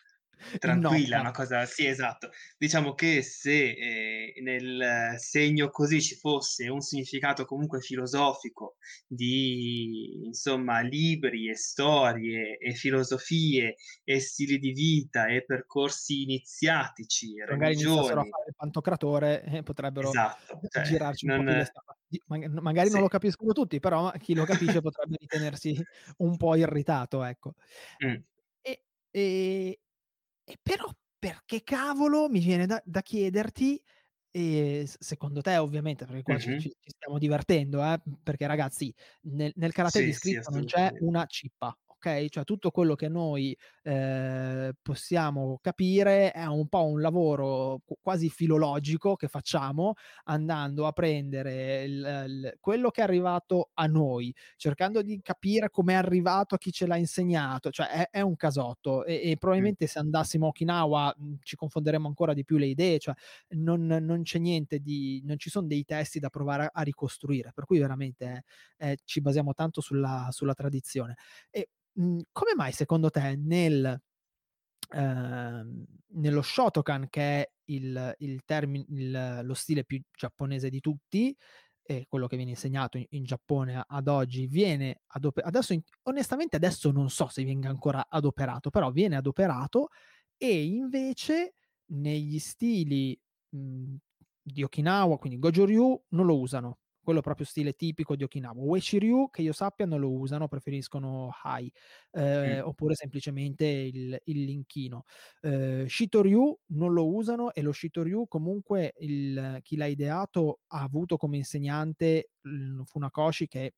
Tranquilla, una cosa, sì, esatto. Diciamo che se eh, nel segno così ci fosse un significato comunque filosofico di, insomma, libri e storie e filosofie e stili di vita e percorsi iniziatici, Magari religioni. a fare pantocratore e eh, potrebbero esatto, cioè, girarci un non... po' magari sì. non lo capiscono tutti, però chi lo capisce potrebbe ritenersi un po' irritato, ecco. Mm. E, e, e, però perché cavolo mi viene da, da chiederti, e secondo te ovviamente, perché qua mm-hmm. ci, ci, stiamo divertendo, eh? perché ragazzi nel, nel karate sì, di scritto sì, non c'è una cippa, ok? Cioè tutto quello che noi eh, possiamo capire è un po' un lavoro quasi filologico che facciamo andando a prendere il, il, quello che è arrivato a noi, cercando di capire come è arrivato a chi ce l'ha insegnato, cioè è, è un casotto e, e probabilmente se andassimo a Okinawa mh, ci confonderemo ancora di più le idee, cioè non, non c'è niente di, non ci sono dei testi da provare a, a ricostruire, per cui veramente eh, ci basiamo tanto sulla, sulla tradizione. E Mhmm, come mai secondo te nel, ehm, nello Shotokan, che è il, il termine, il, lo stile più giapponese di tutti, e quello che viene insegnato in, in Giappone ad oggi, viene adoperato, adesso onestamente adesso non so se venga ancora adoperato, però viene adoperato e invece negli stili mh, mhmm, di Okinawa, quindi Gojo Ryu, non lo usano quello proprio stile tipico di Okinawa. Uechi-ryu, che io sappia, non lo usano, preferiscono Hai, eh, mm. oppure semplicemente il, il linchino. Eh, Shito-ryu non lo usano e lo Shito-ryu comunque il, chi l'ha ideato ha avuto come insegnante Funakoshi che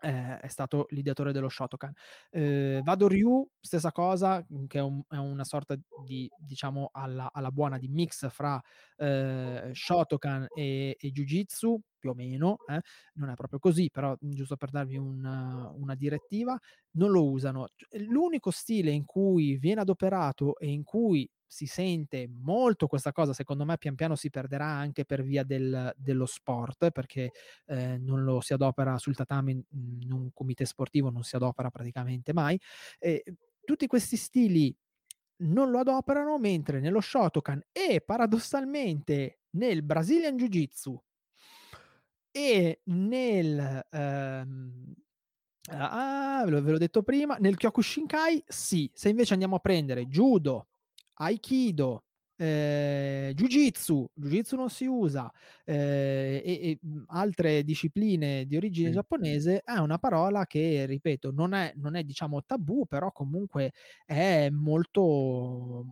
eh, è stato l'ideatore dello Shotokan. Eh, Vado Ryu, stessa cosa, mhmm, che è, un, è una sorta di, diciamo, alla, alla, buona di mix fra eh, Shotokan e, e Jiu-Jitsu, più o meno, eh? non è proprio così, però mhmm, giusto per darvi una, una direttiva, non lo usano. L'unico stile in cui viene adoperato e in cui si sente molto questa cosa, secondo me pian piano si perderà anche per via del, dello sport, perché eh, non lo si adopera sul tatami, in un comité sportivo non si adopera praticamente mai. E tutti questi stili non lo adoperano, mentre nello Shotokan e paradossalmente nel Brazilian Jiu-Jitsu e nel... Ehm, ah, ve l'ho detto prima, nel Kyokushinkai sì, se invece andiamo a prendere judo, Aikido, eh, Jiu-Jitsu, Jiu-Jitsu non si usa, eh, e, e, altre discipline di origine mm. giapponese, è una parola che, ripeto, non è, non è diciamo tabù, però comunque è molto,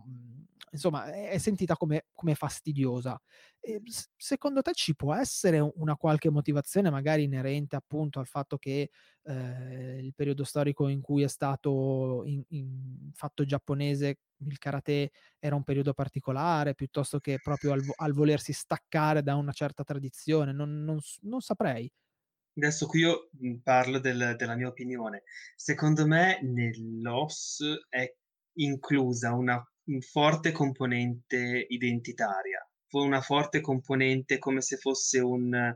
insomma, è sentita come, come fastidiosa. E, secondo te ci può essere una qualche motivazione magari inerente appunto al fatto che eh, il periodo storico in cui è stato in, in fatto giapponese il karate era un periodo particolare piuttosto che proprio al, al volersi staccare da una certa tradizione non, non, non saprei Adesso qui io mhmm, parlo del, della mia opinione. Secondo me nell'OS è inclusa una forte componente identitaria, una forte componente come se fosse un,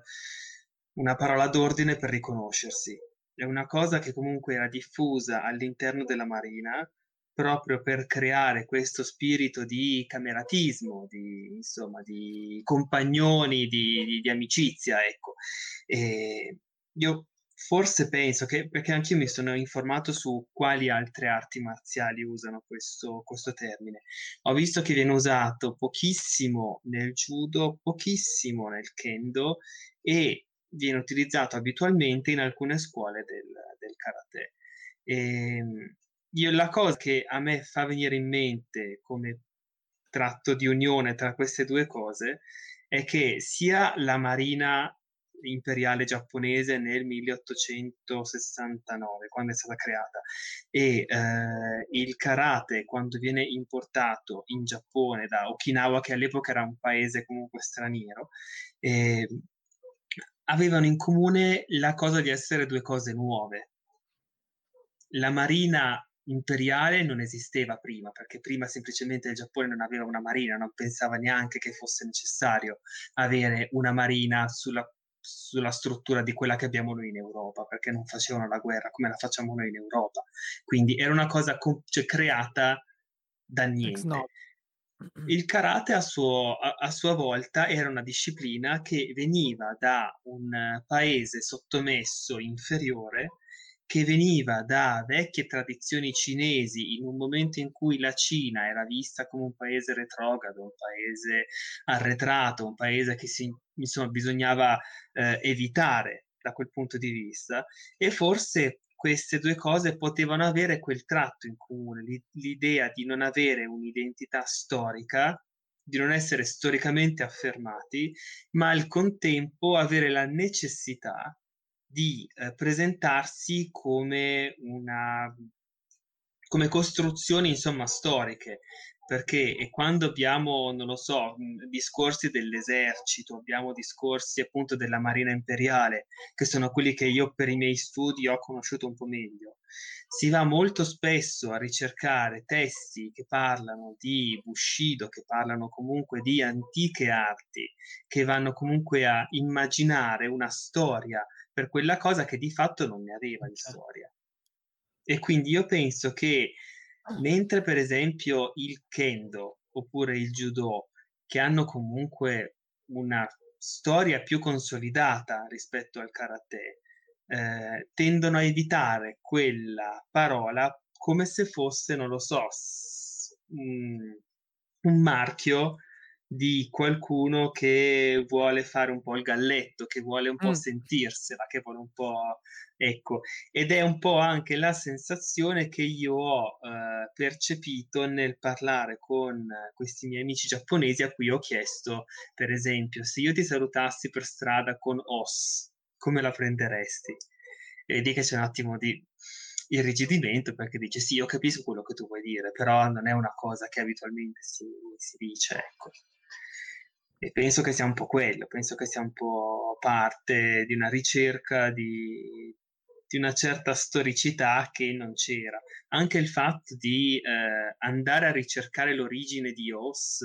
una parola d'ordine per riconoscersi. È una cosa che comunque era diffusa all'interno della Marina proprio per creare questo spirito di cameratismo, di, insomma, di compagnoni, di, di, di amicizia, ecco. E io forse penso che, perché anch'io mi sono informato su quali altre arti marziali usano questo, questo termine. Ho visto che viene usato pochissimo nel judo, pochissimo nel kendo e viene utilizzato abitualmente in alcune scuole del, del karate. E, ehm, io, la cosa che a me fa venire in mente come tratto di unione tra queste due cose è che sia la marina imperiale giapponese nel 1869, quando è stata creata, e eh, il karate quando viene importato in Giappone da Okinawa, che all'epoca era un paese comunque straniero, eh, avevano in comune la cosa di essere due cose nuove. La marina imperiale non esisteva prima, perché prima semplicemente il Giappone non aveva una marina, non pensava neanche che fosse necessario avere una marina sulla, sulla struttura di quella che abbiamo noi in Europa, perché non facevano la guerra come la facciamo noi in Europa. Quindi era una cosa com- cioè, creata da niente. No. Il karate a, suo, a, a, sua volta era una disciplina che veniva da un paese sottomesso inferiore che veniva da vecchie tradizioni cinesi in un momento in cui la Cina era vista come un paese retrogrado, un paese arretrato, un paese che si, insomma, bisognava eh, evitare da quel punto di vista e forse queste due cose potevano avere quel tratto in comune, l'idea di non avere un'identità storica, di non essere storicamente affermati, ma al contempo avere la necessità di eh, presentarsi come una come costruzioni insomma storiche perché e quando abbiamo non lo so discorsi dell'esercito abbiamo discorsi appunto della marina imperiale che sono quelli che io per i miei studi ho conosciuto un po' meglio si va molto spesso a ricercare testi che parlano di Bushido, che parlano comunque di antiche arti, che vanno comunque a immaginare una storia per quella cosa che di fatto non ne aveva di certo. storia. E quindi io penso che mentre per esempio il kendo oppure il judo, che hanno comunque una storia più consolidata rispetto al karate, eh, tendono a evitare quella parola come se fosse, non lo so, un, un marchio di qualcuno che vuole fare un po' il galletto, che vuole un po' mm. sentirsela, che vuole un po'... Ecco, ed è un po' anche la sensazione che io ho eh, percepito nel parlare con questi miei amici giapponesi a cui ho chiesto, per esempio, se io ti salutassi per strada con os, come la prenderesti? E che c'è un attimo di irrigidimento perché dice sì, io capisco quello che tu vuoi dire, però non è una cosa che abitualmente si, si dice, ecco. E penso che sia un po' quello, penso che sia un po' parte di una ricerca di, di una certa storicità che non c'era. Anche il fatto di eh, andare a ricercare l'origine di Os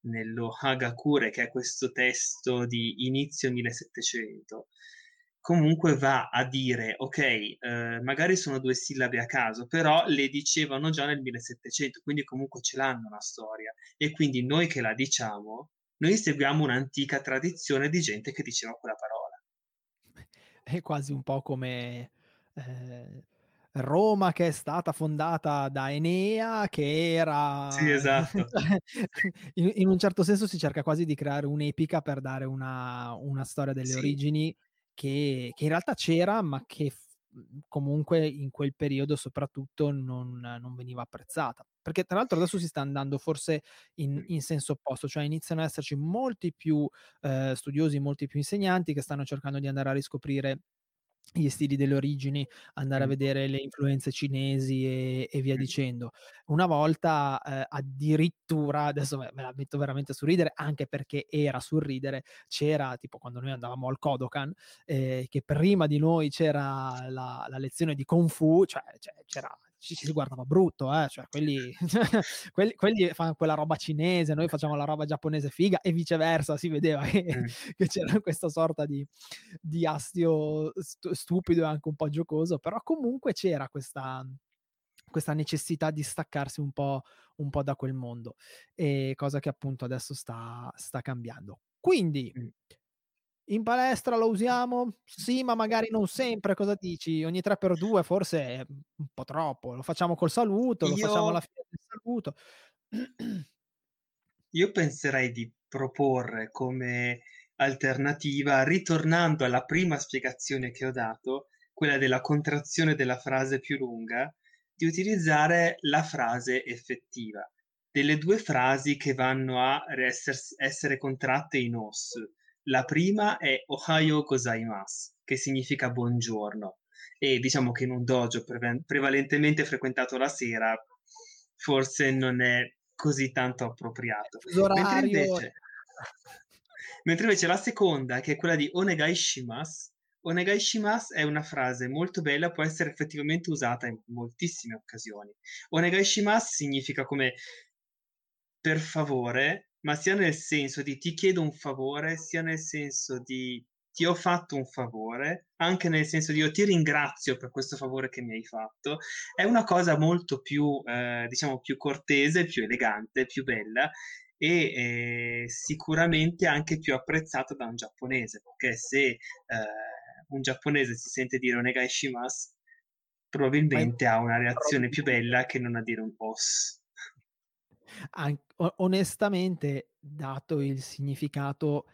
nello Hagakure, che è questo testo di inizio 1700, comunque va a dire, ok, eh, magari sono due sillabe a caso, però le dicevano già nel 1700, quindi comunque ce l'hanno una storia. E quindi noi che la diciamo noi seguiamo un'antica tradizione di gente che diceva quella parola. È quasi un po' come eh, Roma che è stata fondata da Enea, che era... Sì, esatto. in, in, un certo senso si cerca quasi di creare un'epica per dare una, una storia delle sì. origini che, che, in realtà c'era, ma che comunque in quel periodo soprattutto non, non, veniva apprezzata. Perché tra l'altro adesso si sta andando forse in, in senso opposto, cioè iniziano ad esserci molti più eh, studiosi, molti più insegnanti che stanno cercando di andare a riscoprire gli stili delle origini, andare a vedere le influenze cinesi e, e via dicendo. Una volta eh, addirittura, adesso me la metto veramente a sorridere, anche perché era sorridere, c'era tipo quando noi andavamo al Kodokan, eh, che prima di noi c'era la, la lezione di Kung Fu, cioè, cioè c'era ci si guardava brutto, eh? cioè quelli, quelli, quelli, fanno quella roba cinese, noi facciamo la roba giapponese figa e viceversa, si vedeva che, mm. che c'era questa sorta di, di astio st- stupido e anche un po' giocoso, però comunque c'era questa, questa necessità di staccarsi un po', un po', da quel mondo, e cosa che appunto adesso sta, sta cambiando. Quindi. In palestra lo usiamo? Sì, ma magari non sempre. Cosa dici? Ogni 3x2 forse è un po' troppo. Lo facciamo col saluto, lo facciamo alla fine del saluto. Io penserei di proporre come alternativa, ritornando alla prima spiegazione che ho dato, quella della contrazione della frase più lunga, di utilizzare la frase effettiva. delle due frasi che vanno a essere, essere contratte in os. La prima è Ohayo gozaimasu, che significa buongiorno. E diciamo che in un dojo pre- prevalentemente frequentato la sera, forse non è così tanto appropriato. Mentre invece, mentre invece la seconda, che è quella di Onegai shimasu è una frase molto bella, può essere effettivamente usata in moltissime occasioni. Onegai shimasu significa come per favore, ma sia nel senso di ti chiedo un favore, sia nel senso di ti ho fatto un favore, anche nel senso di io ti ringrazio per questo favore che mi hai fatto, è una cosa molto più, eh, diciamo, più cortese, più elegante, più bella e eh, sicuramente anche più apprezzata da un giapponese, perché se eh, un giapponese si sente dire onegai shimasu, probabilmente ha una reazione più bella che non a dire un os. An- onestamente, dato il significato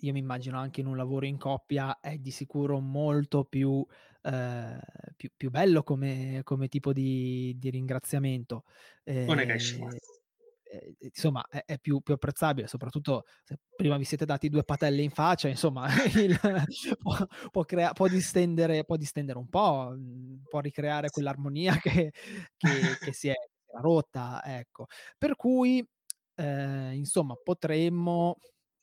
io mi immagino anche in un lavoro in coppia è di sicuro molto più, eh, più, più bello come, come, tipo di, di ringraziamento. Eh, eh, insomma, è, è più, più, apprezzabile, soprattutto se prima vi siete dati due patelle in faccia, insomma, il, può, può, crea- può, distendere, può, distendere, un po', mhmm, può ricreare quell'armonia che, che, che si è rotta, ecco. Per cui, eh, insomma, potremmo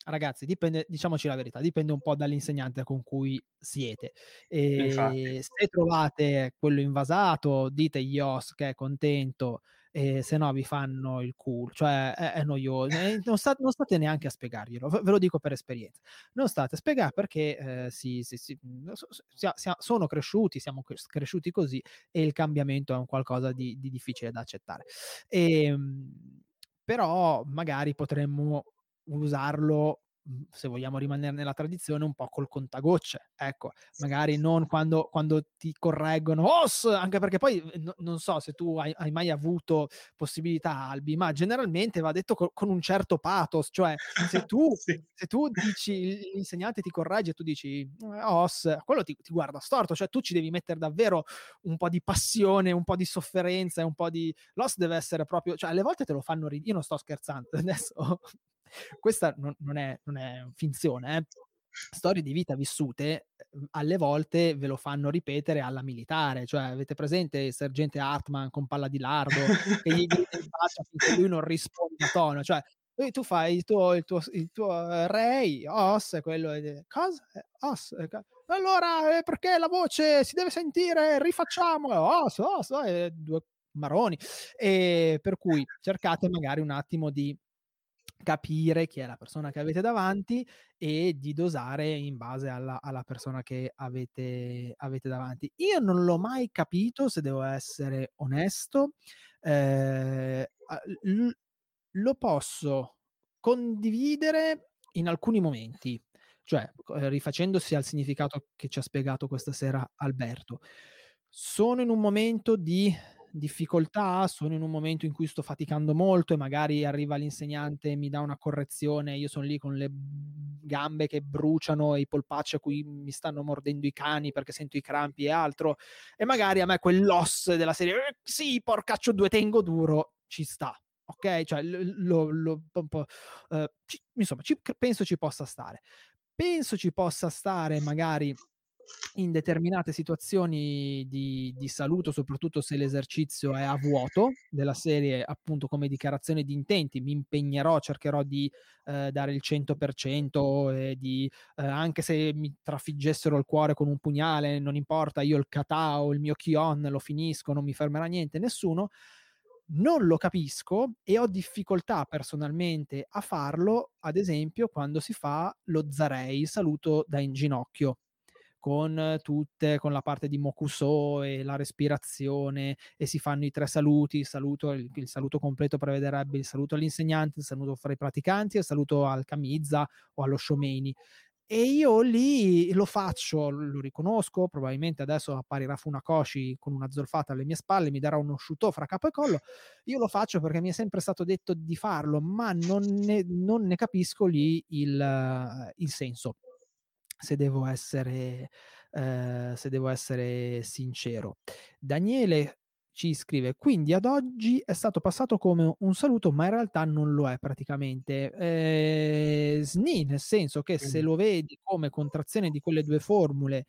ragazzi, dipende, diciamoci la verità, dipende un po' dall'insegnante con cui siete. E se trovate quello invasato, dite Yos che è contento, e se no vi fanno il culo, cioè è, è noioso, non, sta, non, state neanche a spiegarglielo, ve lo dico per esperienza, non state a spiegare perché eh, si, si, si, sono cresciuti, siamo cresciuti così e il cambiamento è un qualcosa di, di difficile da accettare. E, ehm, però magari potremmo usarlo se vogliamo rimanere nella tradizione, un po' col contagocce. Ecco, magari non quando, quando ti correggono, OS, anche perché poi no, non so se tu hai, hai, mai avuto possibilità, Albi, ma generalmente va detto co- con un certo pathos, cioè se tu, sì. se tu dici, l'insegnante ti corregge e tu dici eh, OS, quello ti, ti, guarda storto, cioè tu ci devi mettere davvero un po' di passione, un po' di sofferenza, un po' di... L'OS deve essere proprio, cioè alle volte te lo fanno ridere, io non sto scherzando, adesso questa non, non, è, non è finzione, eh. Storie di vita vissute ehm, alle volte ve lo fanno ripetere alla militare, cioè avete presente il sergente Hartman con palla di lardo che gli grida in faccia finché lui non risponde a tono, cioè tu fai il tuo, il tuo, il tuo eh, rei, os, quello cosa? Eh, os, eh, allora perché la voce si deve sentire, rifacciamo, os, os, eh, due maroni, e per cui cercate magari un attimo di capire chi è la persona che avete davanti e di dosare in base alla, alla persona che avete, avete, davanti. Io non l'ho mai capito, se devo essere onesto, eh, l- lo posso condividere in alcuni momenti, cioè rifacendosi al significato che ci ha spiegato questa sera Alberto. Sono in un momento di difficoltà, sono in un momento in cui sto faticando molto e magari arriva l'insegnante e mi dà una correzione, io sono lì con le gambe che bruciano e i polpacci a cui mi stanno mordendo i cani perché sento i crampi e altro, e magari a me quell'os della serie, eh, sì, porcaccio due tengo duro, ci sta. Ok, cioè, lo, lo, uh, ci, insomma, ci, penso ci possa stare. Penso ci possa stare magari in determinate situazioni di, di, saluto, soprattutto se l'esercizio è a vuoto, della serie appunto come dichiarazione di intenti, mi impegnerò, cercherò di eh, dare il 100% e di, eh, anche se mi trafiggessero il cuore con un pugnale, non importa, io il kata o il mio kion lo finisco, non mi fermerà niente, nessuno. Non lo capisco e ho difficoltà personalmente a farlo, ad esempio, quando si fa lo zarei, saluto da in ginocchio con tutte, con la parte di Mokuso e la respirazione e si fanno i tre saluti, il saluto, il, il saluto completo prevederebbe il saluto all'insegnante, il saluto fra i praticanti e il saluto al Kamiza o allo Shomeini. E io lì lo faccio, lo riconosco, probabilmente adesso apparirà Funakoshi con una zolfata alle mie spalle, mi darà uno sciutò fra capo e collo. Io lo faccio perché mi è sempre stato detto di farlo, ma non ne, non ne capisco lì il, il senso se devo essere, eh, se devo essere sincero. Daniele ci scrive, quindi ad oggi è stato passato come un saluto, ma in realtà non lo è praticamente. Eh, SNI, nel senso che se lo vedi come contrazione di quelle due formule,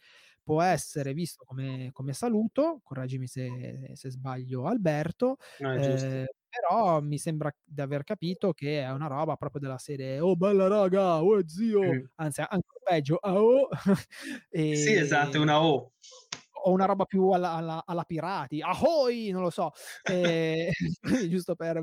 può essere visto come, come saluto, correggimi se, se, sbaglio Alberto, no, eh, però mi sembra di aver capito che è una roba proprio della serie oh bella raga, oh zio, mm. anzi ancora peggio, oh. e... Sì, esatto, una O o una roba più alla, alla, alla pirati, ahoy, non lo so, e, giusto per...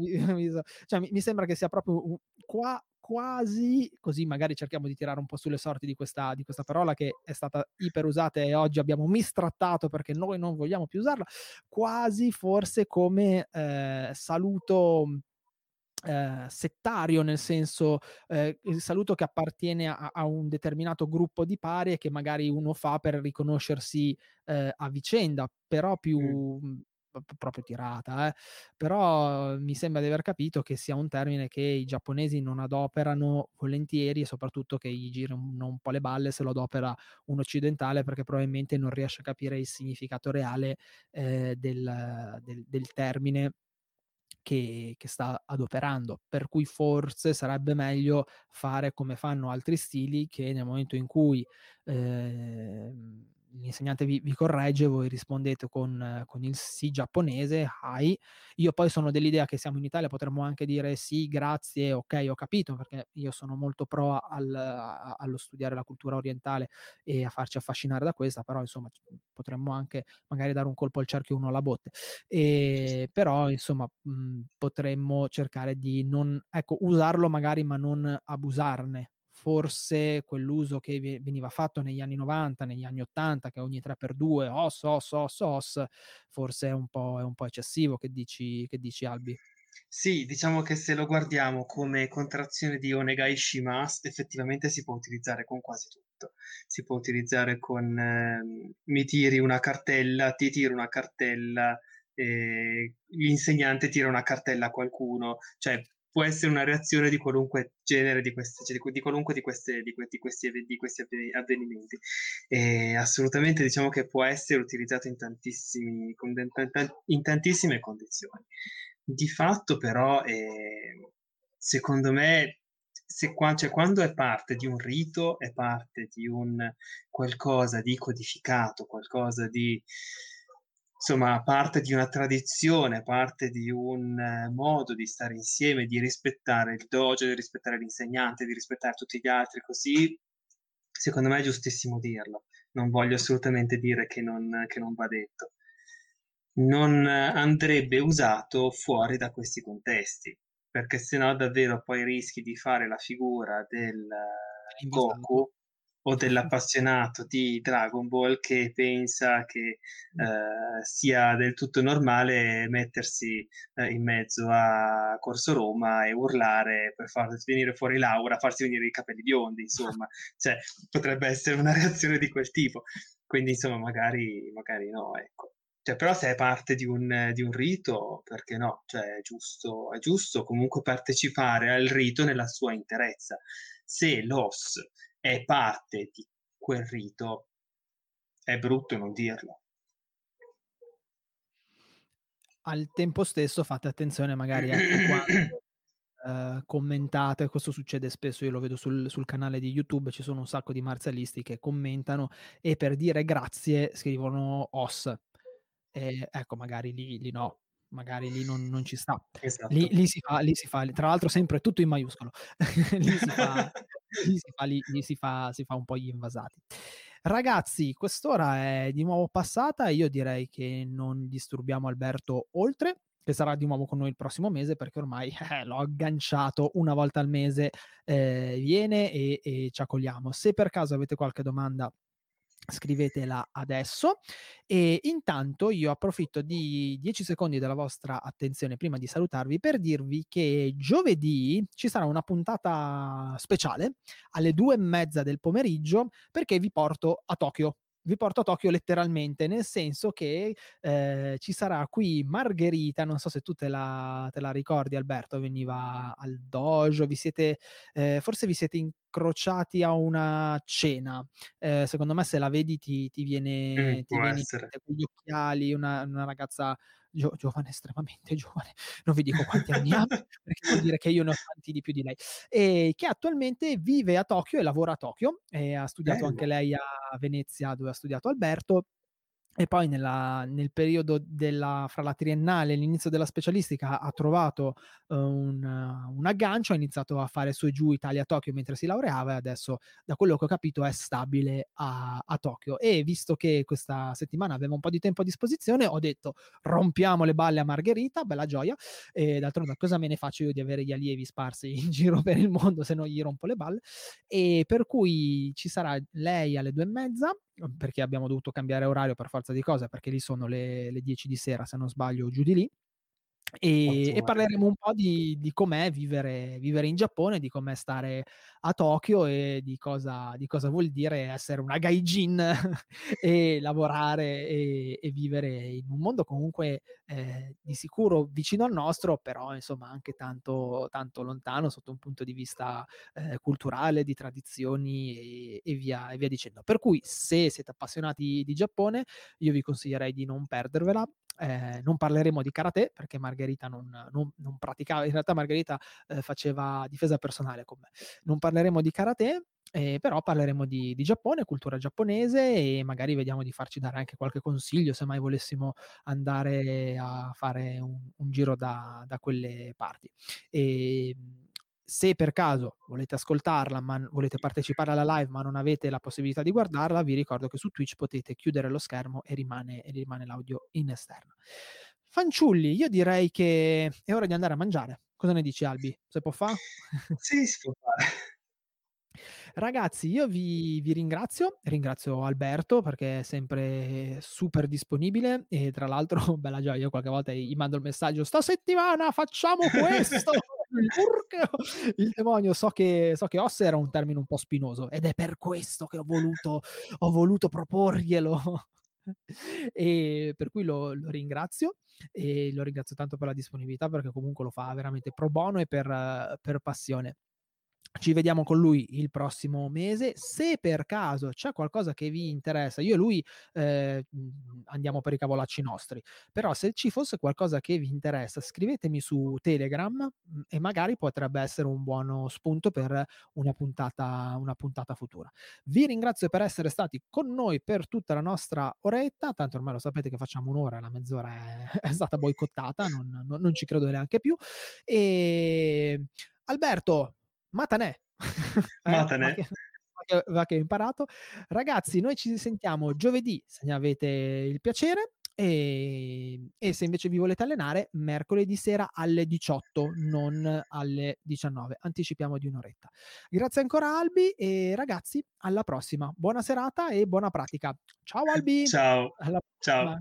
Cioè, mi, mi, sembra che sia proprio un, qua quasi, così magari cerchiamo di tirare un po' sulle sorti di questa, di questa parola che è stata iper usata e oggi abbiamo mistrattato perché noi non vogliamo più usarla, quasi forse come eh, saluto eh, settario, nel senso eh, il saluto che appartiene a, a, un determinato gruppo di pari e che magari uno fa per riconoscersi eh, a vicenda, però più mm. Proprio tirata, eh. però mi sembra di aver capito che sia un termine che i giapponesi non adoperano volentieri e soprattutto che gli girano un po' le balle se lo adopera un occidentale perché probabilmente non riesce a capire il significato reale eh, del, del, del termine che, che, sta adoperando, per cui forse sarebbe meglio fare come fanno altri stili che nel momento in cui eh, l'insegnante vi, vi, corregge, voi rispondete con, con, il sì giapponese, hai. Io poi sono dell'idea che siamo in Italia, potremmo anche dire sì, grazie, ok, ho capito, perché io sono molto pro al, a, allo studiare la cultura orientale e a farci affascinare da questa, però insomma potremmo anche magari dare un colpo al cerchio uno alla botte. E, però insomma mh, potremmo cercare di non, ecco, usarlo magari ma non abusarne forse quell'uso che veniva fatto negli anni 90, negli anni 80, che ogni 3x2, os, os, os, os, forse è un po', è un po eccessivo, che dici, che dici Albi? Sì, diciamo che se lo guardiamo come contrazione di Onegai Shimas, effettivamente si può utilizzare con quasi tutto. Si può utilizzare con eh, mi tiri una cartella, ti tiro una cartella, eh, l'insegnante tira una cartella a qualcuno, cioè può essere una reazione di qualunque genere di, queste, cioè di, di qualunque di, queste, di, questi, di questi avvenimenti. E assolutamente diciamo che può essere utilizzato in, tantissimi, in tantissime condizioni. Di fatto però, eh, secondo me, se, cioè, quando è parte di un rito, è parte di un qualcosa di codificato, qualcosa di insomma, parte di una tradizione, parte di un eh, modo di stare insieme, di rispettare il dojo, di rispettare l'insegnante, di rispettare tutti gli altri, così secondo me è giustissimo dirlo. Non voglio assolutamente dire che non, che non va detto. Non andrebbe usato fuori da questi contesti, perché sennò davvero poi rischi di fare la figura del Goku o dell'appassionato di Dragon Ball che pensa che eh, sia del tutto normale mettersi eh, in mezzo a Corso Roma e urlare per far venire fuori Laura, farsi venire i capelli biondi, insomma, cioè, potrebbe essere una reazione di quel tipo. Quindi, insomma, magari, magari no, ecco. Cioè, però se è parte di un, di un rito, perché no? Cioè, è giusto, è giusto comunque partecipare al rito nella sua interezza. Se l'os è parte di quel rito, è brutto non dirlo. Al tempo stesso fate attenzione magari a quando uh, commentate, questo succede spesso, io lo vedo sul, sul, canale di YouTube, ci sono un sacco di marzialisti che commentano e per dire grazie scrivono os. E, ecco, magari lì, lì no, magari lì non, non ci sta. Esatto. Lì, lì, si fa, lì si fa, tra l'altro sempre tutto in maiuscolo, lì, si fa, lì, si fa, lì, si fa, si fa un po' gli invasati. Ragazzi, quest'ora è di nuovo passata, io direi che non disturbiamo Alberto oltre, che sarà di nuovo con noi il prossimo mese perché ormai eh, l'ho agganciato una volta al mese, eh, viene e, e ci accogliamo. Se per caso avete qualche domanda scrivetela adesso. E intanto io approfitto di 10 secondi della vostra attenzione prima di salutarvi per dirvi che giovedì ci sarà una puntata speciale alle due e mezza del pomeriggio perché vi porto a Tokyo. Vi porto a Tokyo letteralmente, nel senso che eh, ci sarà qui Margherita, non so se tu te la, te la ricordi Alberto, veniva al dojo, vi siete, eh, forse vi siete in, incrociati a una cena. Ehm, secondo me se la vedi ti ti viene ti essere. mente con gli occhiali, una una ragazza gio giovane, estremamente giovane, non vi dico quanti anni abbia, perché vuol dire che io ne ho tanti di più di lei, ehm, che attualmente vive a Tokyo e lavora a Tokyo, e ha studiato anche Bello. lei a Venezia dove ha studiato Alberto, e poi nella nel periodo della fra la triennale e l'inizio della specialistica ha trovato, uhm, un un aggancio, ha iniziato a fare su e giù Italia-Tokyo mentre si laureava e adesso, da quello che ho capito, è stabile a a Tokyo. E visto che questa settimana avevo un po' di tempo a disposizione, ho detto: "Rompiamo le balle a Margherita", bella gioia, e d'altronde cosa me ne faccio io di avere gli allievi sparsi in giro per il mondo se non gli rompo le balle, e per cui ci sarà lei alle 2 e mezza, perché abbiamo dovuto cambiare orario per forza di cose, perché lì sono le le 10 di sera se non sbaglio giù di lì. E e parleremo un po' di di com'è vivere vivere in Giappone, di com'è stare a Tokyo e di cosa di cosa vuol dire essere una gaijin e lavorare e e vivere in un mondo comunque, ehm, di sicuro vicino al nostro, però insomma anche tanto tanto lontano sotto un punto di vista, ehm, culturale, di tradizioni e via e via dicendo. Per cui se siete appassionati di Giappone, io vi consiglierei di non perdervela. Ehm, non parleremo di karate perché Margherita non non non praticava in realtà Margherita, ehm, faceva difesa personale con me. Non parleremo di karate, ehm, però parleremo di di Giappone, cultura giapponese e magari vediamo di farci dare anche qualche consiglio se mai volessimo andare a fare un un giro da da quelle parti. Ehm, se per caso volete ascoltarla, ma volete partecipare alla live, ma non avete la possibilità di guardarla, vi ricordo che su Twitch potete chiudere lo schermo e rimane e rimane l'audio in esterna. Fanciulli, io direi che è ora di andare a mangiare. Cosa ne dici Albi? Se può fa? Sì, si può fare. Ragazzi, io vi vi ringrazio, ringrazio Alberto perché è sempre super disponibile e tra l'altro, bella gioia, io qualche volta gli mando il messaggio: "Sta settimana facciamo questo!" Il demonio. So che so che osse era un termine un po' spinoso ed è per questo che ho voluto ho voluto proporglielo. E per cui lo lo ringrazio e lo ringrazio tanto per la disponibilità perché comunque lo fa veramente pro bono e per per passione. Ci vediamo con lui il prossimo mese. Se per caso c'è qualcosa che vi interessa, io e lui, mhmm, andiamo per i cavolacci nostri, però se ci fosse qualcosa che vi interessa, scrivetemi su Telegram, mhmm, e magari potrebbe essere un buono spunto per una puntata una puntata futura. Vi ringrazio per essere stati con noi per tutta la nostra oretta, tanto ormai lo sapete che facciamo 1 ora, la mezz'ora è è stata boicottata, non non non ci credo neanche più. Ehm, Alberto, Matanè, eh, va che va che ho imparato. Ragazzi, noi ci sentiamo giovedì, se ne avete il piacere, ehm, e se invece vi volete allenare, mercoledì sera alle 18, non alle 19. Anticipiamo di 1 oretta. Grazie ancora Albi e ragazzi alla prossima. Buona serata e buona pratica. Ciao Albi, Ciao, ciao.